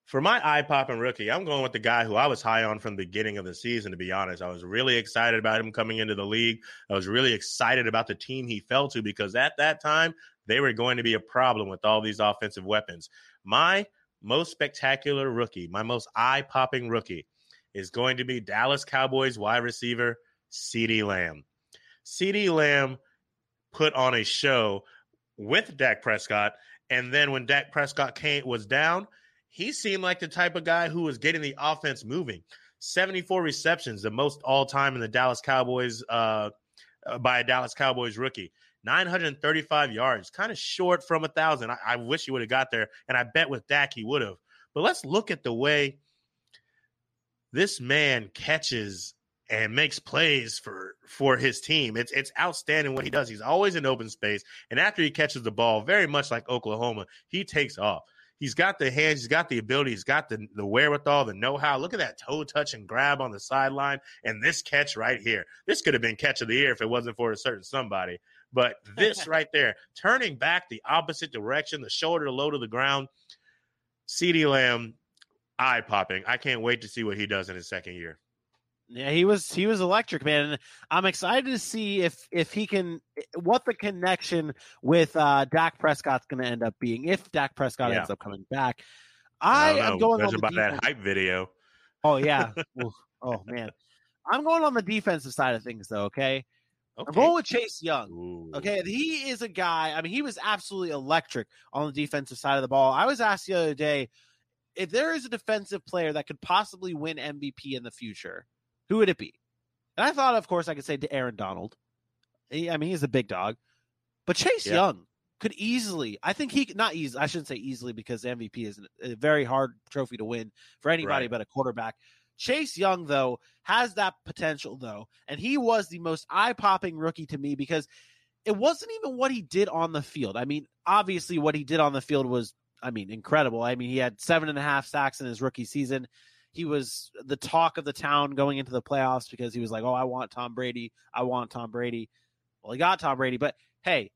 for my eye popping rookie, I'm going with the guy who I was high on from the beginning of the season, to be honest. I was really excited about him coming into the league. I was really excited about the team he fell to because at that time, they were going to be a problem with all these offensive weapons. My most spectacular rookie, my most eye popping rookie, is going to be Dallas Cowboys wide receiver CeeDee Lamb. CeeDee Lamb put on a show with Dak Prescott, and then when Dak Prescott came was down, he seemed like the type of guy who was getting the offense moving. 74 receptions, the most all time in the Dallas Cowboys uh, uh, by a Dallas Cowboys rookie. 935 yards, kind of short from a thousand. I, I wish he would have got there, and I bet with Dak he would have. But let's look at the way this man catches and makes plays for for his team. It's it's outstanding what he does. He's always in open space, and after he catches the ball, very much like Oklahoma, he takes off. He's got the hands, he's got the ability, he's got the the wherewithal, the know how. Look at that toe touch and grab on the sideline, and this catch right here. This could have been catch of the year if it wasn't for a certain somebody. But this right there, turning back the opposite direction, the shoulder low to the ground. CeeDee Lamb, eye popping. I can't wait to see what he does in his second year. Yeah, he was he was electric, man. And I'm excited to see if if he can what the connection with uh Dak Prescott's going to end up being if Dak Prescott Yeah. ends up coming back. I, don't am going on the that hype video. Oh yeah. Oh man. I'm going on the defensive side of things though, okay? I'm Okay. going with Chase Young. Ooh. Okay, he is a guy. I mean, he was absolutely electric on the defensive side of the ball. I was asked the other day if there is a defensive player that could possibly win MVP in the future, who would it be? And I thought, of course, I could say to Aaron Donald. He, I mean, he's a big dog, but Chase Yeah. Young could easily. I think he not easy. I shouldn't say easily because MVP is a very hard trophy to win for anybody Right. but a quarterback. Chase Young, though, has that potential, though, and he was the most eye popping rookie to me because it wasn't even what he did on the field. I mean, obviously, what he did on the field was, I mean, incredible. I mean, he had seven and a half sacks in his rookie season. He was the talk of the town going into the playoffs because he was like, "Oh, I want Tom Brady. I want Tom Brady." Well, he got Tom Brady, but hey,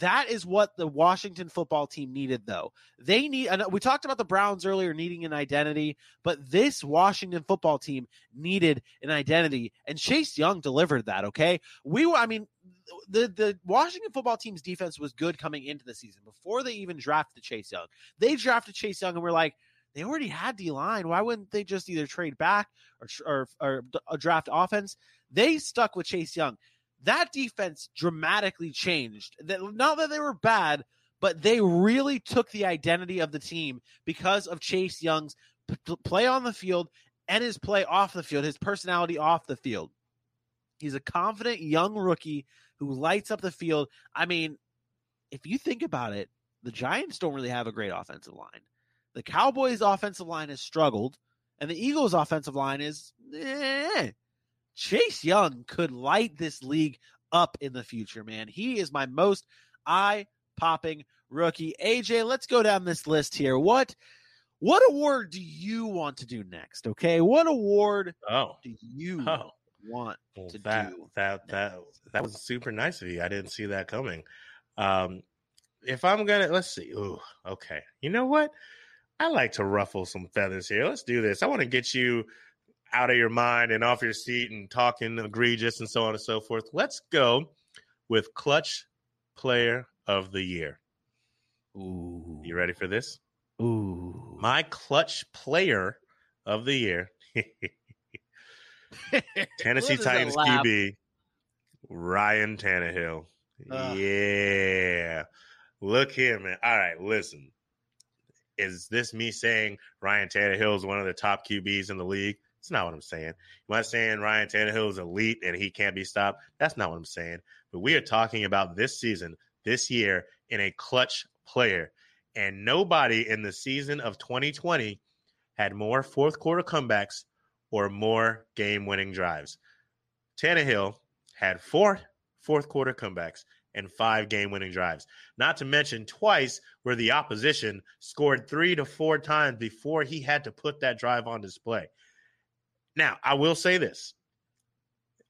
that is what the Washington football team needed, though. They need, we talked about the Browns earlier needing an identity, but this Washington football team needed an identity, and Chase Young delivered that. Okay, we were, I mean, the the Washington football team's defense was good coming into the season before they even drafted Chase Young. They drafted Chase Young, and we're like, they already had D line. Why wouldn't they just either trade back or or, or d- uh, draft offense? They stuck with Chase Young. That defense dramatically changed. That not that they were bad, but they really took the identity of the team because of Chase Young's p- play on the field and his play off the field, his personality off the field. He's a confident young rookie who lights up the field. I mean, if you think about it, the Giants don't really have a great offensive line. The Cowboys' offensive line has struggled, and the Eagles' offensive line is eh. Chase Young could light this league up in the future, man. He is my most eye popping rookie. AJ, let's go down this list here. What what award do you want to do next? Okay, what award Oh, do you oh, want? well, to that do that that that was super nice of you. I didn't see that coming. Um, if I'm gonna, let's see. Ooh, okay. You know what? I like to ruffle some feathers here. Let's do this. I want to get you out of your mind and off your seat and talking egregious and so on and so forth. Let's go with clutch player of the year. Ooh, You ready for this? ooh. My clutch player of the year, Tennessee What is that Titans? QB, Ryan Tannehill. Ugh. Yeah. Look here, man. All right, listen. Is this me saying Ryan Tannehill is one of the top QBs in the league? It's not what I'm saying. Am I saying Ryan Tannehill is elite and he can't be stopped? That's not what I'm saying. But we are talking about this season, this year, in a clutch player. And nobody in the season of 2020 had more fourth quarter comebacks or more game winning drives. Tannehill had four fourth quarter comebacks and five game winning drives. Not to mention twice where the opposition scored three to four times before he had to put that drive on display. Now, I will say this.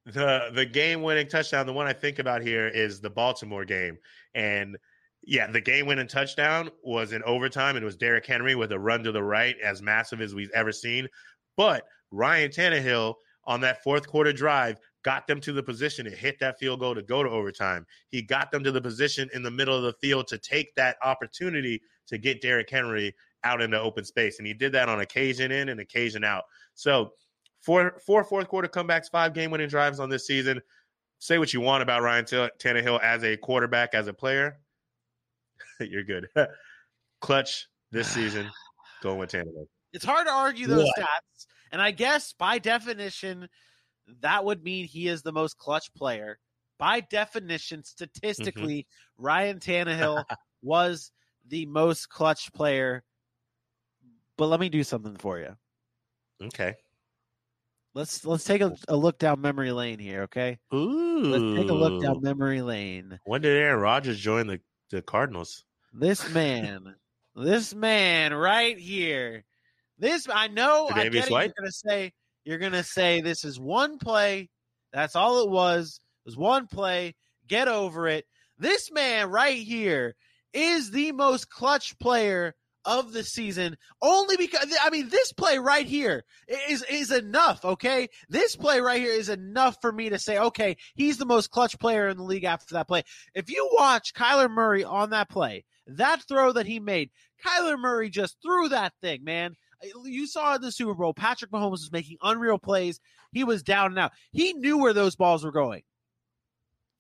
The the game winning touchdown, the one I think about here is the Baltimore game. And yeah, the game winning touchdown was in overtime. It was Derrick Henry with a run to the right, as massive as we've ever seen. But Ryan Tannehill on that fourth quarter drive got them to the position to hit that field goal to go to overtime. He got them to the position in the middle of the field to take that opportunity to get Derrick Henry out into open space. And he did that on occasion in and occasion out. So four, four fourth quarter comebacks, five game winning drives on this season. Say what you want about Ryan Tannehill as a quarterback, as a player. You're good. Clutch this season. Going with Tannehill. It's hard to argue those What? stats. And I guess by definition, that would mean he is the most clutch player. By definition, mm-hmm. statistically, Ryan Tannehill was the most clutch player. But let me do something for you. Okay. Let's let's take a, a look down memory lane here, okay? Ooh. Let's take a look down memory lane. When did Aaron Rodgers join the, the Cardinals? This man, this man right here. This I know. I get it. You're gonna say you're gonna say this is one play. That's all it was. It was one play. Get over it. This man right here is the most clutch player of the season only because I mean this play right here is is enough, okay? This play right here is enough for me to say okay, he's the most clutch player in the league after that play. If you watch Kyler Murray on that play, that throw that he made, Kyler Murray just threw that thing, man. You saw in the Super Bowl, Patrick Mahomes was making unreal plays. He was down and out. He knew where those balls were going.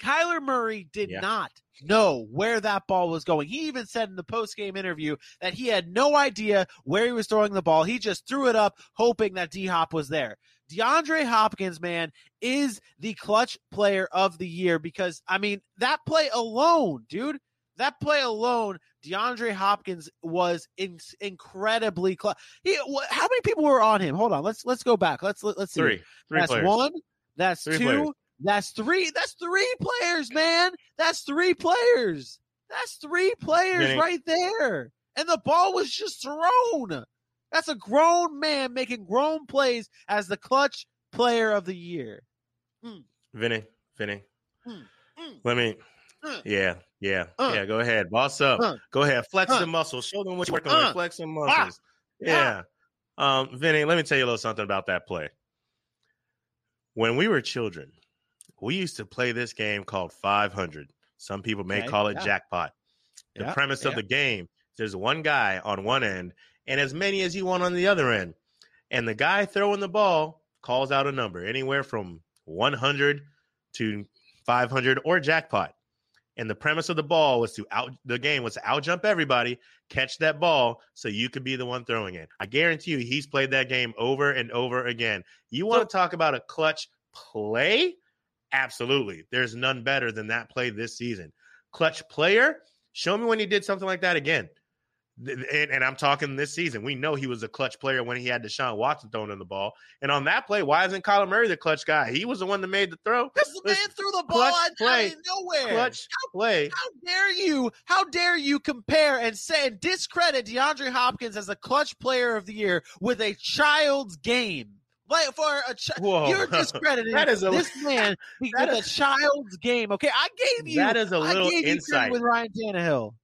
Kyler Murray did Yeah. not know where that ball was going. He even said in the post game interview that he had no idea where he was throwing the ball. He just threw it up, hoping that D Hop was there. DeAndre Hopkins, man, is the clutch player of the year because, I mean, that play alone, dude, that play alone, DeAndre Hopkins was in- incredibly clutch. He, wh- how many people were on him? Hold on, let's let's go back. Let's let, let's see. Three. Three That's players. one. That's Three two. players. That's three. That's three players, man. That's three players. That's three players Vinny. right there. And the ball was just thrown. That's a grown man making grown plays as the clutch player of the year. Vinny. Vinny. Mm, mm, Let me. Mm. Yeah. Yeah. Uh. yeah. Go ahead. Boss up. Uh. Go ahead. Flex Uh. the muscles. Show them what you're working Uh. on. Flex some muscles. Yeah. Um, Vinny, let me tell you a little something about that play. When we were children, we used to play this game called 500. Some people may Okay, call it yeah. jackpot. The Yeah, premise of the game there's one guy on one end and as many as you want on the other end. And the guy throwing the ball calls out a number anywhere from 100 to 500 or jackpot. And the premise of the ball was to out the game was to outjump everybody, catch that ball so you could be the one throwing it. I guarantee you he's played that game over and over again. You want to talk about a clutch play? Absolutely. There's none better than that play this season. Clutch player, show me when he did something like that again. And, and I'm talking this season. We know he was a clutch player when he had Deshaun Watson throwing in the ball. And on that play, why isn't Kyler Murray the clutch guy? He was the one that made the throw. Because the man threw the ball out, out play. of nowhere. Clutch play. How dare you? How dare you compare and say and discredit DeAndre Hopkins as a clutch player of the year with a child's game? Like for a child, you're discrediting That is a- this man with that a child's game. Okay, I gave you That is a little gave you credit insight. with Ryan Tannehill.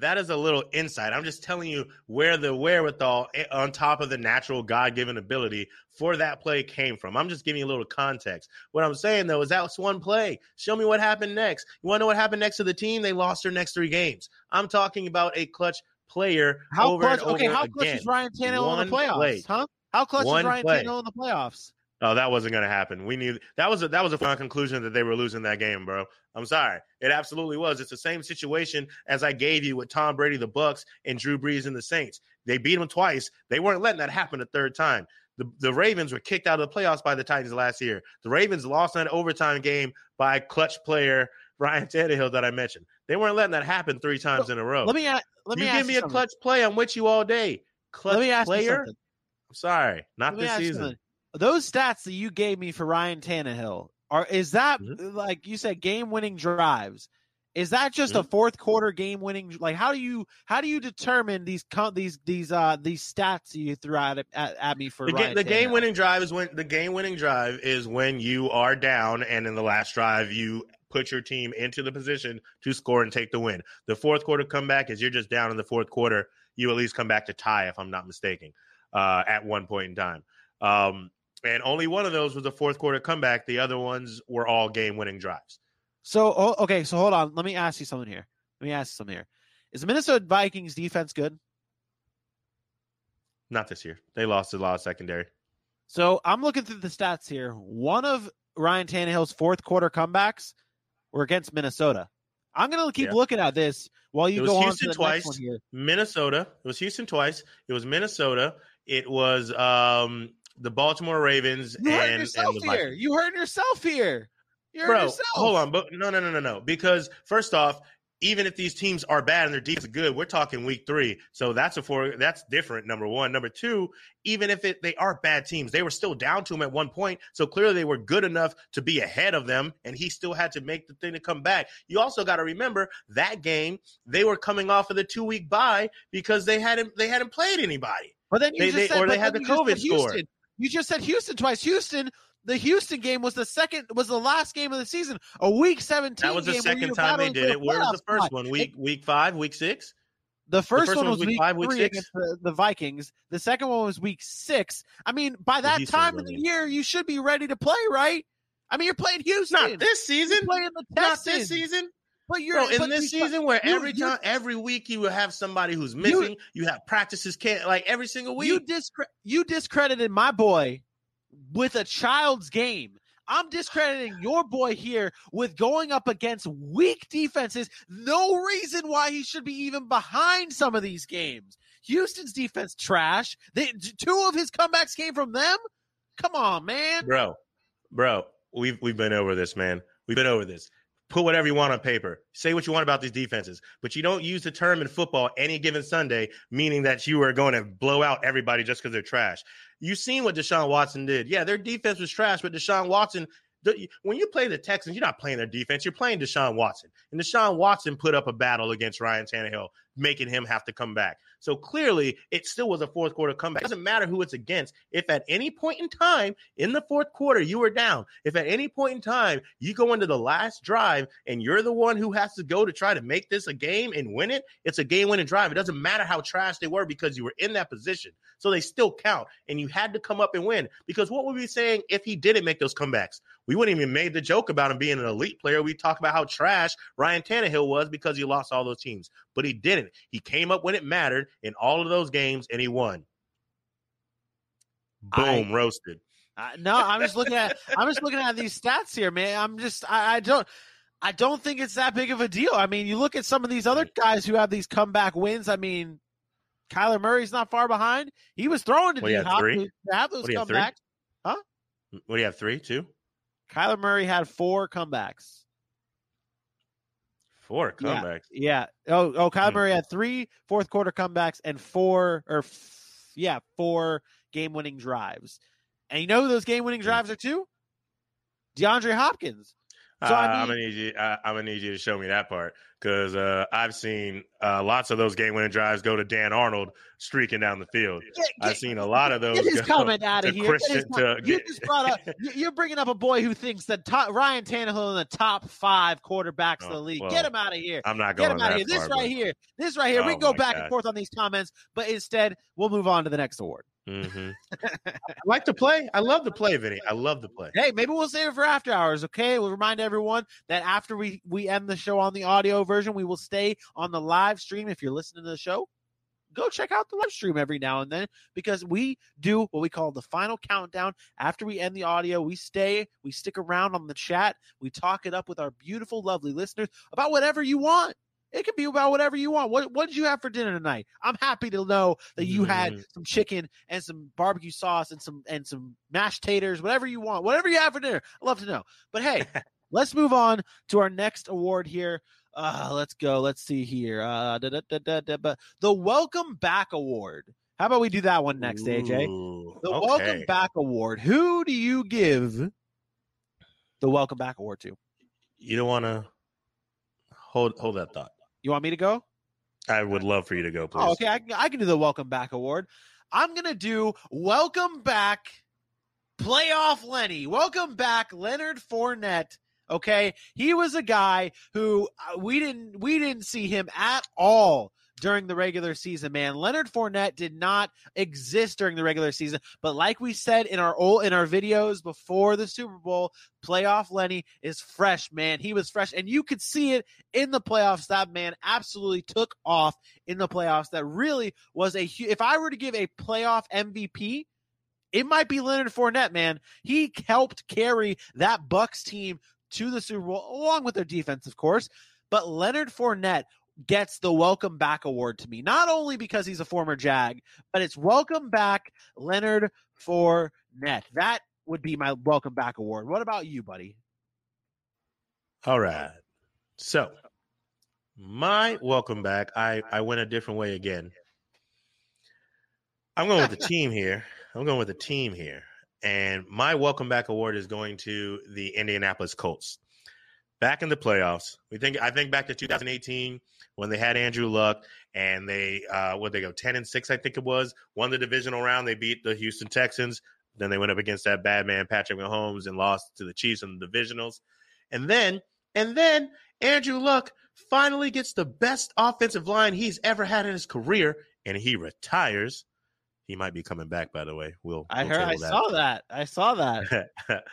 That is a little insight. I'm just telling you where the wherewithal on top of the natural God given ability for that play came from. I'm just giving you a little context. What I'm saying though is that's one play. Show me what happened next. You want to know what happened next to the team? They lost their next three games. I'm talking about a clutch player How over clutch? Okay, how clutch is Ryan Tannehill in the playoffs? play. Huh? How clutch One is Ryan play. Tannehill in the playoffs? Oh, that wasn't going to happen. We knew that was a, that was a fun conclusion that they were losing that game, bro. I'm sorry, it absolutely was. It's the same situation as I gave you with Tom Brady, the Bucs, and Drew Brees and the Saints. They beat them twice. They weren't letting that happen a third time. The, the Ravens were kicked out of the playoffs by the Titans last year. The Ravens lost that overtime game by clutch player Ryan Tannehill that I mentioned. They weren't letting that happen three times in a row. Let me let me you ask give me a something. clutch play, I'm with you all day. Clutch me player. I'm sorry, not this season. Those stats that you gave me for Ryan Tannehill, Are is that Mhm. like you said game winning drives? Is that just a Mm-hmm. fourth quarter game winning? Like how do you how do you determine these these these uh these stats you threw out at, at, at me for The, ga- the game winning drive is when the game winning drive is when you are down and in the last drive you put your team into the position to score and take the win. The fourth quarter comeback is you're just down in the fourth quarter. You at least come back to tie, if I'm not mistaken, uh, at one point in time. Um, and only one of those was a fourth quarter comeback. The other ones were all game winning drives. So oh, okay, so hold on. Let me ask you something here. Let me ask you something here. Is the Minnesota Vikings defense good? Not this year. They lost a lot of secondary. So I'm looking through the stats here. One of Ryan Tannehill's fourth quarter comebacks were against Minnesota. I'm gonna keep Yeah. looking at this while you It was go on Houston to the twice. next one here. Minnesota. It was Houston twice. It was Minnesota. It was um, the Baltimore Ravens You and, yourself and here. You hurt yourself here. You hurt Bro, yourself. hold on, but no, no, no, no, no. Because first off, even if these teams are bad and their defense is good, we're talking week three. So that's a four. That's different. Number one. Number two. Even if it, they are bad teams, they were still down to him at one point. So clearly they were good enough to be ahead of them, and he still had to make the thing to come back. You also got to remember that game they were coming off of the two week bye because they hadn't they hadn't played anybody. But then you They- just they- said, or they had the COVID said score. You just said Houston twice. Houston, the Houston game was the second, was the last game of the season, a Week 17. That was the second time they did it. Where was the first one? Week week five, week six. The first, first one one was week, week five, week six? against the, the Vikings. The second one was week six. I mean, by that Houston time of the year, you should be ready to play, right? I mean, you're playing Houston. Not this You're season. playing the Texans. Not this season. But you're Bro, in this you- season where you- every you- time, every week you will have somebody who's missing. You, have practices can't like every single week. You discre- you discredited my boy with a child's game. I'm discrediting your boy here with going up against weak defenses. No reason why he should be even behind some of these games. Houston's defense trash. They, two of his comebacks came from them. Come on, man. bro, bro, we've we've been over this, man. We've been over this. Put whatever you want on paper. Say what you want about these defenses, but you don't use the term in football any given Sunday, meaning that you are going to blow out everybody just because they're trash. You've seen what Deshaun Watson did. Yeah, their defense was trash, but Deshaun Watson. When you play the Texans, you're not playing their defense. You're playing Deshaun Watson, and Deshaun Watson put up a battle against Ryan Tannehill, making him have to come back. So clearly, it still was a fourth quarter comeback. It doesn't matter who it's against. If at any point in time in the fourth quarter you were down, if at any point in time you go into the last drive and you're the one who has to go to try to make this a game and win it, it's a game winning drive. It doesn't matter how trash they were because you were in that position. So they still count and you had to come up and win. Because what would we be saying if he didn't make those comebacks? We wouldn't even made the joke about him being an elite player. We talk about how trash Ryan Tannehill was because he lost all those teams, but he didn't. He came up when it mattered in all of those games and he won. Boom, roasted. Uh, no, I'm just looking at I'm just looking at these stats here, man. I'm just I, I don't I don't think it's that big of a deal. I mean, you look at some of these other guys who have these comeback wins. I mean, Kyler Murray's not far behind. He was throwing to What do you D Hop to have those What do you have, three? What do you have? Three, two, Kyler Murray had four comebacks. Four comebacks. Yeah. Oh, oh, Kyler Hmm. Murray had three fourth quarter comebacks and four or f- yeah, four game winning drives. And you know who those game winning Hmm. drives are too? DeAndre Hopkins. So, uh, I I'm mean- gonna need you. I, I'm gonna need you to show me that part because uh, I've seen uh, lots of those game-winning drives go to Dan Arnold streaking down the field. Get, I've seen a lot of those Get his comment out of here. Get Christian to you get- just brought up. you- You're bringing up a boy who thinks that top, Ryan Tannehill in the top five quarterbacks in the Oh, league. well, Get him out of here. I'm not going. Get him out of here. This far, right here. This right here. we Oh can go back God. and forth on these comments, but instead we'll move on to the next award. Hmm I like to play. I love to play, Vinny. I love to play. Hey, maybe we'll save it for after hours. Okay, we'll remind everyone that after we we end the show on the audio version, we will stay on the live stream. If you're listening to the show, go check out the live stream every now and then because we do what we call the final countdown. After we end the audio, we stay, we stick around on the chat, we talk it up with our beautiful, lovely listeners about whatever you want. It can be about whatever you want. What what did you have for dinner tonight? I'm happy to know that you had Mm. some chicken and some barbecue sauce and some and some mashed taters, whatever you want, whatever you have for dinner. I'd love to know. But hey, let's move on to our next award here. Uh, let's go. Let's see here. Uh, da, da, da, da, da, but the Welcome Back Award. How about we do that one next, AJ? Ooh, The okay. Welcome Back Award. Who do you give the welcome back award to? You don't want to hold hold that thought. You want me to go? I would love for you to go, please. Oh, okay, I can, I can do the welcome back award. I'm gonna do welcome back playoff Lenny. Welcome back Leonard Fournette. Okay, he was a guy who uh, we didn't we didn't see him at all during the regular season. Man, Leonard Fournette did not exist during the regular season, but like we said in our old in our videos before the Super Bowl, playoff Lenny is fresh. Man, he was fresh, and you could see it in the playoffs. That man absolutely took off in the playoffs. That really was a. huge. If I were to give a playoff MVP it might be Leonard Fournette, man. He helped carry that Bucs team to the Super Bowl, along with their defense, of course. But Leonard Fournette gets the welcome back award to me, not only because he's a former Jag, but it's welcome back Leonard Fournette. That would be my welcome back award. What about you, buddy? All right. So, my welcome back, I, I went a different way again. I'm going with the team here. I'm going with the team here. And my welcome back award is going to the Indianapolis Colts. Back in the playoffs, we think I think back to 2018 when they had Andrew Luck and they uh what they go 10 and 6 I think it was, won the divisional round, they beat the Houston Texans, then they went up against that bad man Patrick Mahomes and lost to the Chiefs in the divisionals. And then and then Andrew Luck finally gets the best offensive line he's ever had in his career and he retires he might be coming back, by the way. We'll. I we'll heard. I table saw that. I saw that.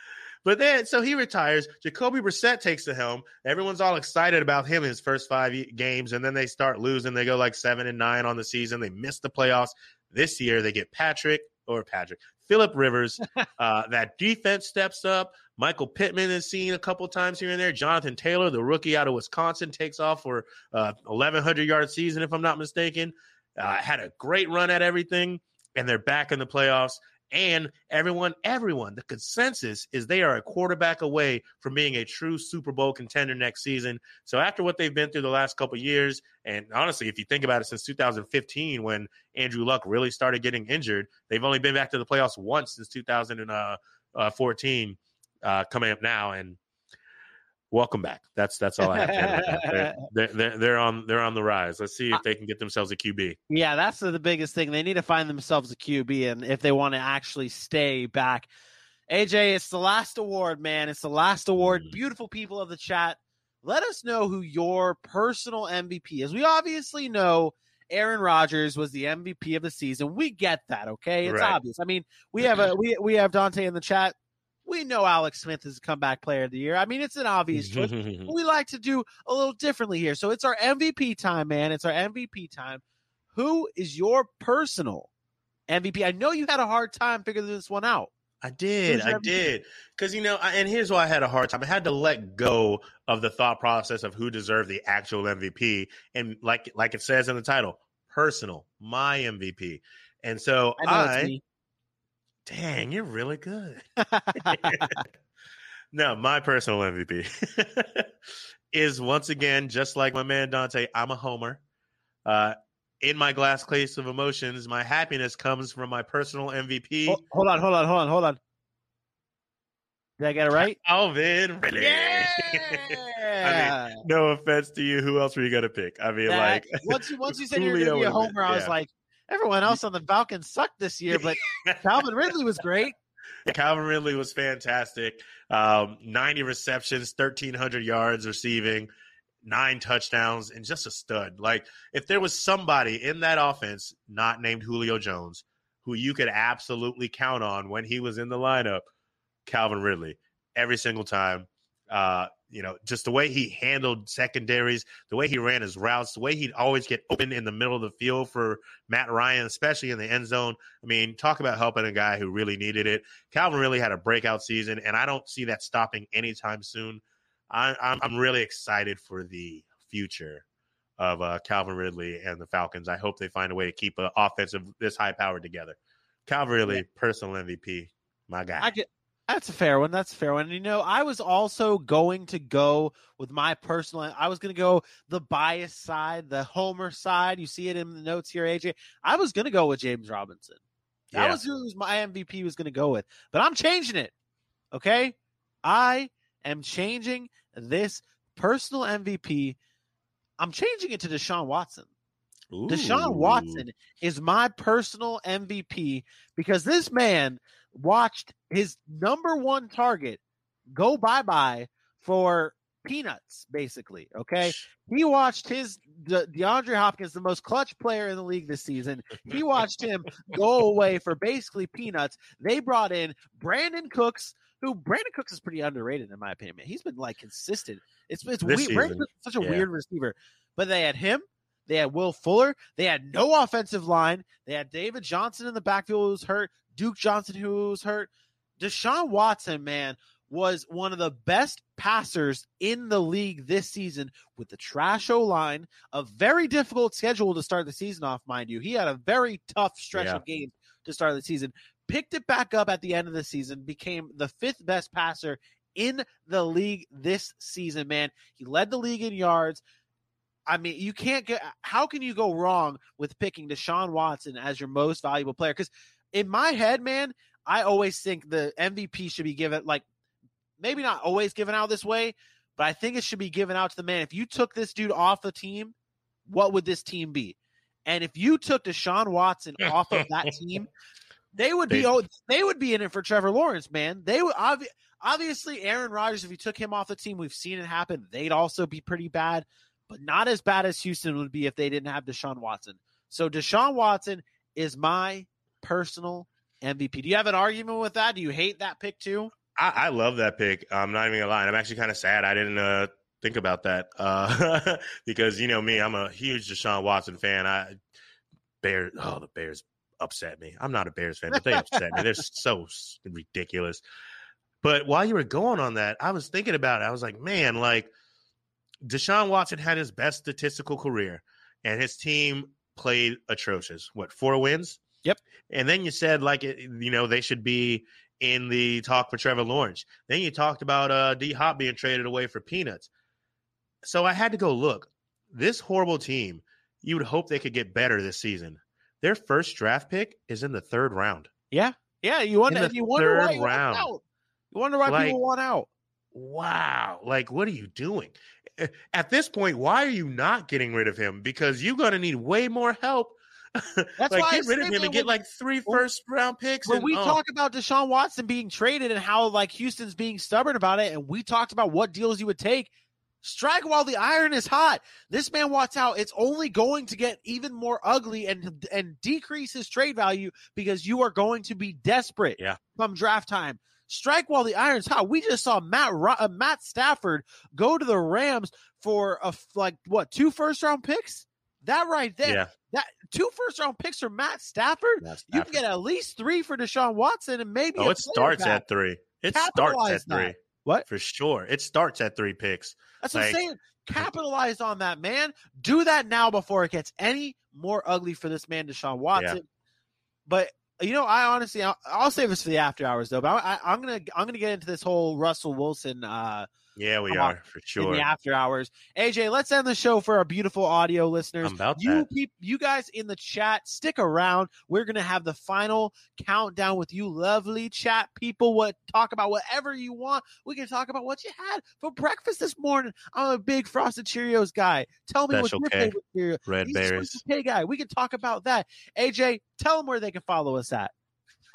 but then, so he retires. Jacoby Brissett takes the helm. Everyone's all excited about him in his first five games, and then they start losing. They go like seven and nine on the season. They miss the playoffs. This year, they get Patrick or Patrick Philip Rivers. uh, that defense steps up. Michael Pittman is seen a couple times here and there. Jonathan Taylor, the rookie out of Wisconsin, takes off for uh, 1,100 yard season, if I'm not mistaken. Uh, had a great run at everything and they're back in the playoffs. And everyone, everyone, the consensus is they are a quarterback away from being a true Super Bowl contender next season. So after what they've been through the last couple years, and honestly, if you think about it, since 2015 when Andrew Luck really started getting injured, they've only been back to the playoffs once since 2014, uh, coming up now, and welcome back. That's that's all I have. they're, they're, they're, they're, on they're on the rise. Let's see if they can get themselves a QB. Yeah, that's the biggest thing. They need to find themselves a QB, and if they want to actually stay back. AJ, it's the last award, man. It's the last award. Mm-hmm. Beautiful people of the chat. Let us know who your personal MVP is. We obviously know Aaron Rodgers was the MVP of the season. We get that, okay? It's right. obvious. I mean, we have a we we have Dante in the chat we know Alex Smith is a comeback player of the year. I mean, it's an obvious choice. we like to do a little differently here. So it's our MVP time, man. It's our MVP time. Who is your personal MVP? I know you had a hard time figuring this one out. I did. I did. Because, you know, I, and here's why I had a hard time. I had to let go of the thought process of who deserved the actual MVP. And like like it says in the title, personal, my MVP. And so I, I Dang, you're really good. no, my personal MVP is once again, just like my man Dante, I'm a homer. Uh, in my glass case of emotions, my happiness comes from my personal MVP. Hold, hold on, hold on, hold on, hold on. Did I get it right? Calvin Ridley. Yeah! I mean, no offense to you. Who else were you going to pick? I mean, that, like once you once you said you're going to be a homer, I was like, everyone else on the Falcons sucked this year, but Calvin Ridley was great. Calvin Ridley was fantastic. Um, 90 receptions, 1,300 yards receiving, nine touchdowns, and just a stud. Like, if there was somebody in that offense not named Julio Jones who you could absolutely count on when he was in the lineup, Calvin Ridley, every single time. Uh, you know, just the way he handled secondaries, the way he ran his routes, the way he'd always get open in the middle of the field for Matt Ryan, especially in the end zone. I mean, talk about helping a guy who really needed it. Calvin really had a breakout season, and I don't see that stopping anytime soon. I, I'm, I'm really excited for the future of uh, Calvin Ridley and the Falcons. I hope they find a way to keep an offensive this high powered together. Calvin Ridley, personal MVP, my guy. I get, that's a fair one. That's a fair one. You know, I was also going to go with my personal. I was going to go the bias side, the homer side. You see it in the notes here, AJ. I was going to go with James Robinson. That yeah. was who my MVP was going to go with, but I'm changing it. Okay, I am changing this personal MVP. I'm changing it to Deshaun Watson. Deshaun Watson is my personal MVP because this man watched his number one target go bye bye for peanuts, basically. Okay. He watched his De- DeAndre Hopkins, the most clutch player in the league this season. He watched him go away for basically peanuts. They brought in Brandin Cooks, who Brandin Cooks is pretty underrated in my opinion. He's been like consistent. It's it's This weird. Brandin Cooks is such a yeah. weird receiver. But they had him. They had Will Fuller. They had no offensive line. They had David Johnson in the backfield who was hurt. Duke Johnson who was hurt. Deshaun Watson, man, was one of the best passers in the league this season with the trash O line, a very difficult schedule to start the season off, mind you. He had a very tough stretch Yeah. of games to start the season. Picked it back up at the end of the season, became the fifth best passer in the league this season, man. He led the league in yards. I mean, you can't get. How can you go wrong with picking Deshaun Watson as your most valuable player? Because in my head, man, I always think the MVP should be given like maybe not always given out this way, but I think it should be given out to the man. If you took this dude off the team, what would this team be? And if you took Deshaun Watson off of that team, they would be oh, they would be in it for Trevor Lawrence, man. They would obvi- obviously Aaron Rodgers. If you took him off the team, we've seen it happen. They'd also be pretty bad, but not as bad as Houston would be if they didn't have Deshaun Watson. So Deshaun Watson is my personal MVP. Do you have an argument with that? Do you hate that pick too? I, I love that pick. I'm not even gonna lie. I'm actually kind of sad I didn't uh, think about that uh, because you know me, I'm a huge Deshaun Watson fan. I Bears, oh the Bears upset me. I'm not a Bears fan, but they upset me. They're so ridiculous. But while you were going on that, I was thinking about it. I was like, man, like Deshaun Watson had his best statistical career, and his team played atrocious. What four wins? Yep. And then you said like it, you know they should be in the talk for Trevor Lawrence. Then you talked about uh, D Hop being traded away for peanuts. So I had to go look. This horrible team, you would hope they could get better this season. Their first draft pick is in the third round. Yeah, yeah. You wonder. In the You wonder why third wants round. out. You wonder why Like- people want out. Wow. Like, what are you doing? Eh, At this point, why are you not getting rid of him? Because you're going to need way more help. That's like, why I get rid of him and get like three first round picks. When and, we oh, talk about Deshaun Watson being traded and how like Houston's being stubborn about it, and we talked about what deals you would take, strike while the iron is hot. This man wants out. It's only going to get even more ugly and and decrease his trade value because you are going to be desperate. Yeah. come draft time. Strike while the iron's hot. We just saw Matt uh, Matt Stafford go to the Rams for a like what two first round picks. That right there, yeah. that two first round picks for Matt Stafford. That's You can get at least three for Deshaun Watson and maybe. Oh, it starts back. at three. It starts Capitalize at three. that. What? For sure. It starts at three picks. That's what I'm saying. Capitalize on that, man. Do that now before it gets any more ugly for this man, Deshaun Watson. But you know, I honestly, I'll, I'll save this for the after hours though. But I, I, I'm gonna, I'm gonna get into this whole Russell Wilson uh, Yeah, we are on. for in sure. the after hours. AJ, let's end the show for our beautiful audio listeners. I'm about you you guys in the chat, stick around. We're gonna have the final countdown with you, lovely chat people. What talk about whatever you want. We can talk about what you had for breakfast this morning. I'm a big frosted Cheerios guy. Tell me Special what's K. your favorite cereal. Red He's berries. K guy. We can talk about that. AJ, tell them where they can follow us at.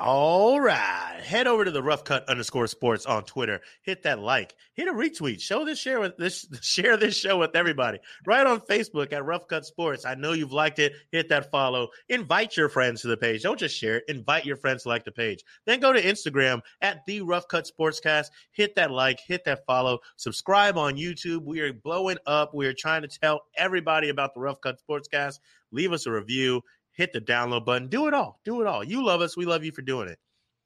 All right. Head over to the rough cut underscore sports on Twitter. Hit that like. Hit a retweet. Show this share with this share this show with everybody. Right on Facebook at Rough Cut Sports. I know you've liked it. Hit that follow. Invite your friends to the page. Don't just share it. Invite your friends to like the page. Then go to Instagram at the Rough Cut Sportscast. Hit that like, hit that follow. Subscribe on YouTube. We are blowing up. We are trying to tell everybody about the Rough Cut Sportscast. Leave us a review hit the download button. Do it all. Do it all. You love us. We love you for doing it.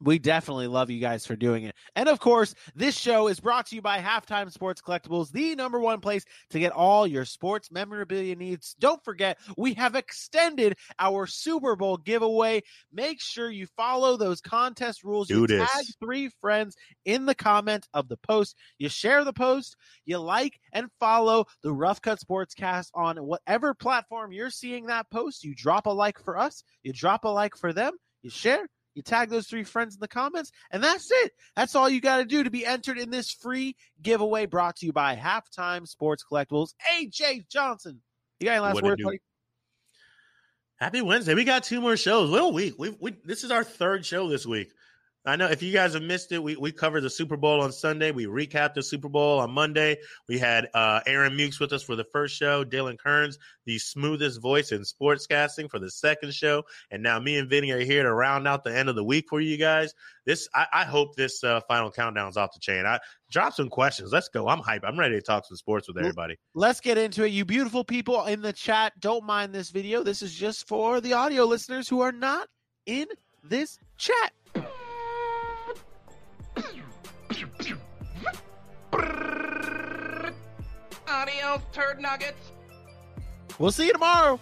We definitely love you guys for doing it. And of course, this show is brought to you by Halftime Sports Collectibles, the number one place to get all your sports memorabilia needs. Don't forget, we have extended our Super Bowl giveaway. Make sure you follow those contest rules. Do you this. tag three friends in the comment of the post. You share the post, you like and follow the Rough Cut Sportscast on whatever platform you're seeing that post. You drop a like for us, you drop a like for them, you share, You tag those three friends in the comments, and that's it. That's all you got to do to be entered in this free giveaway brought to you by Halftime Sports Collectibles. AJ Johnson. You got any last words, buddy? Happy Wednesday. We got two more shows. What a week. We, we this is our third show this week. I know if you guys have missed it, we, we covered the Super Bowl on Sunday. We recapped the Super Bowl on Monday. We had uh, Aaron Mukes with us for the first show, Dylan Kearns, the smoothest voice in sportscasting for the second show. And now me and Vinny are here to round out the end of the week for you guys. This I, I hope this uh, final countdown's off the chain. I drop some questions. Let's go. I'm hype. I'm ready to talk some sports with everybody. Let's get into it. You beautiful people in the chat, don't mind this video. This is just for the audio listeners who are not in this chat. Adios, turd nuggets. We'll see you tomorrow.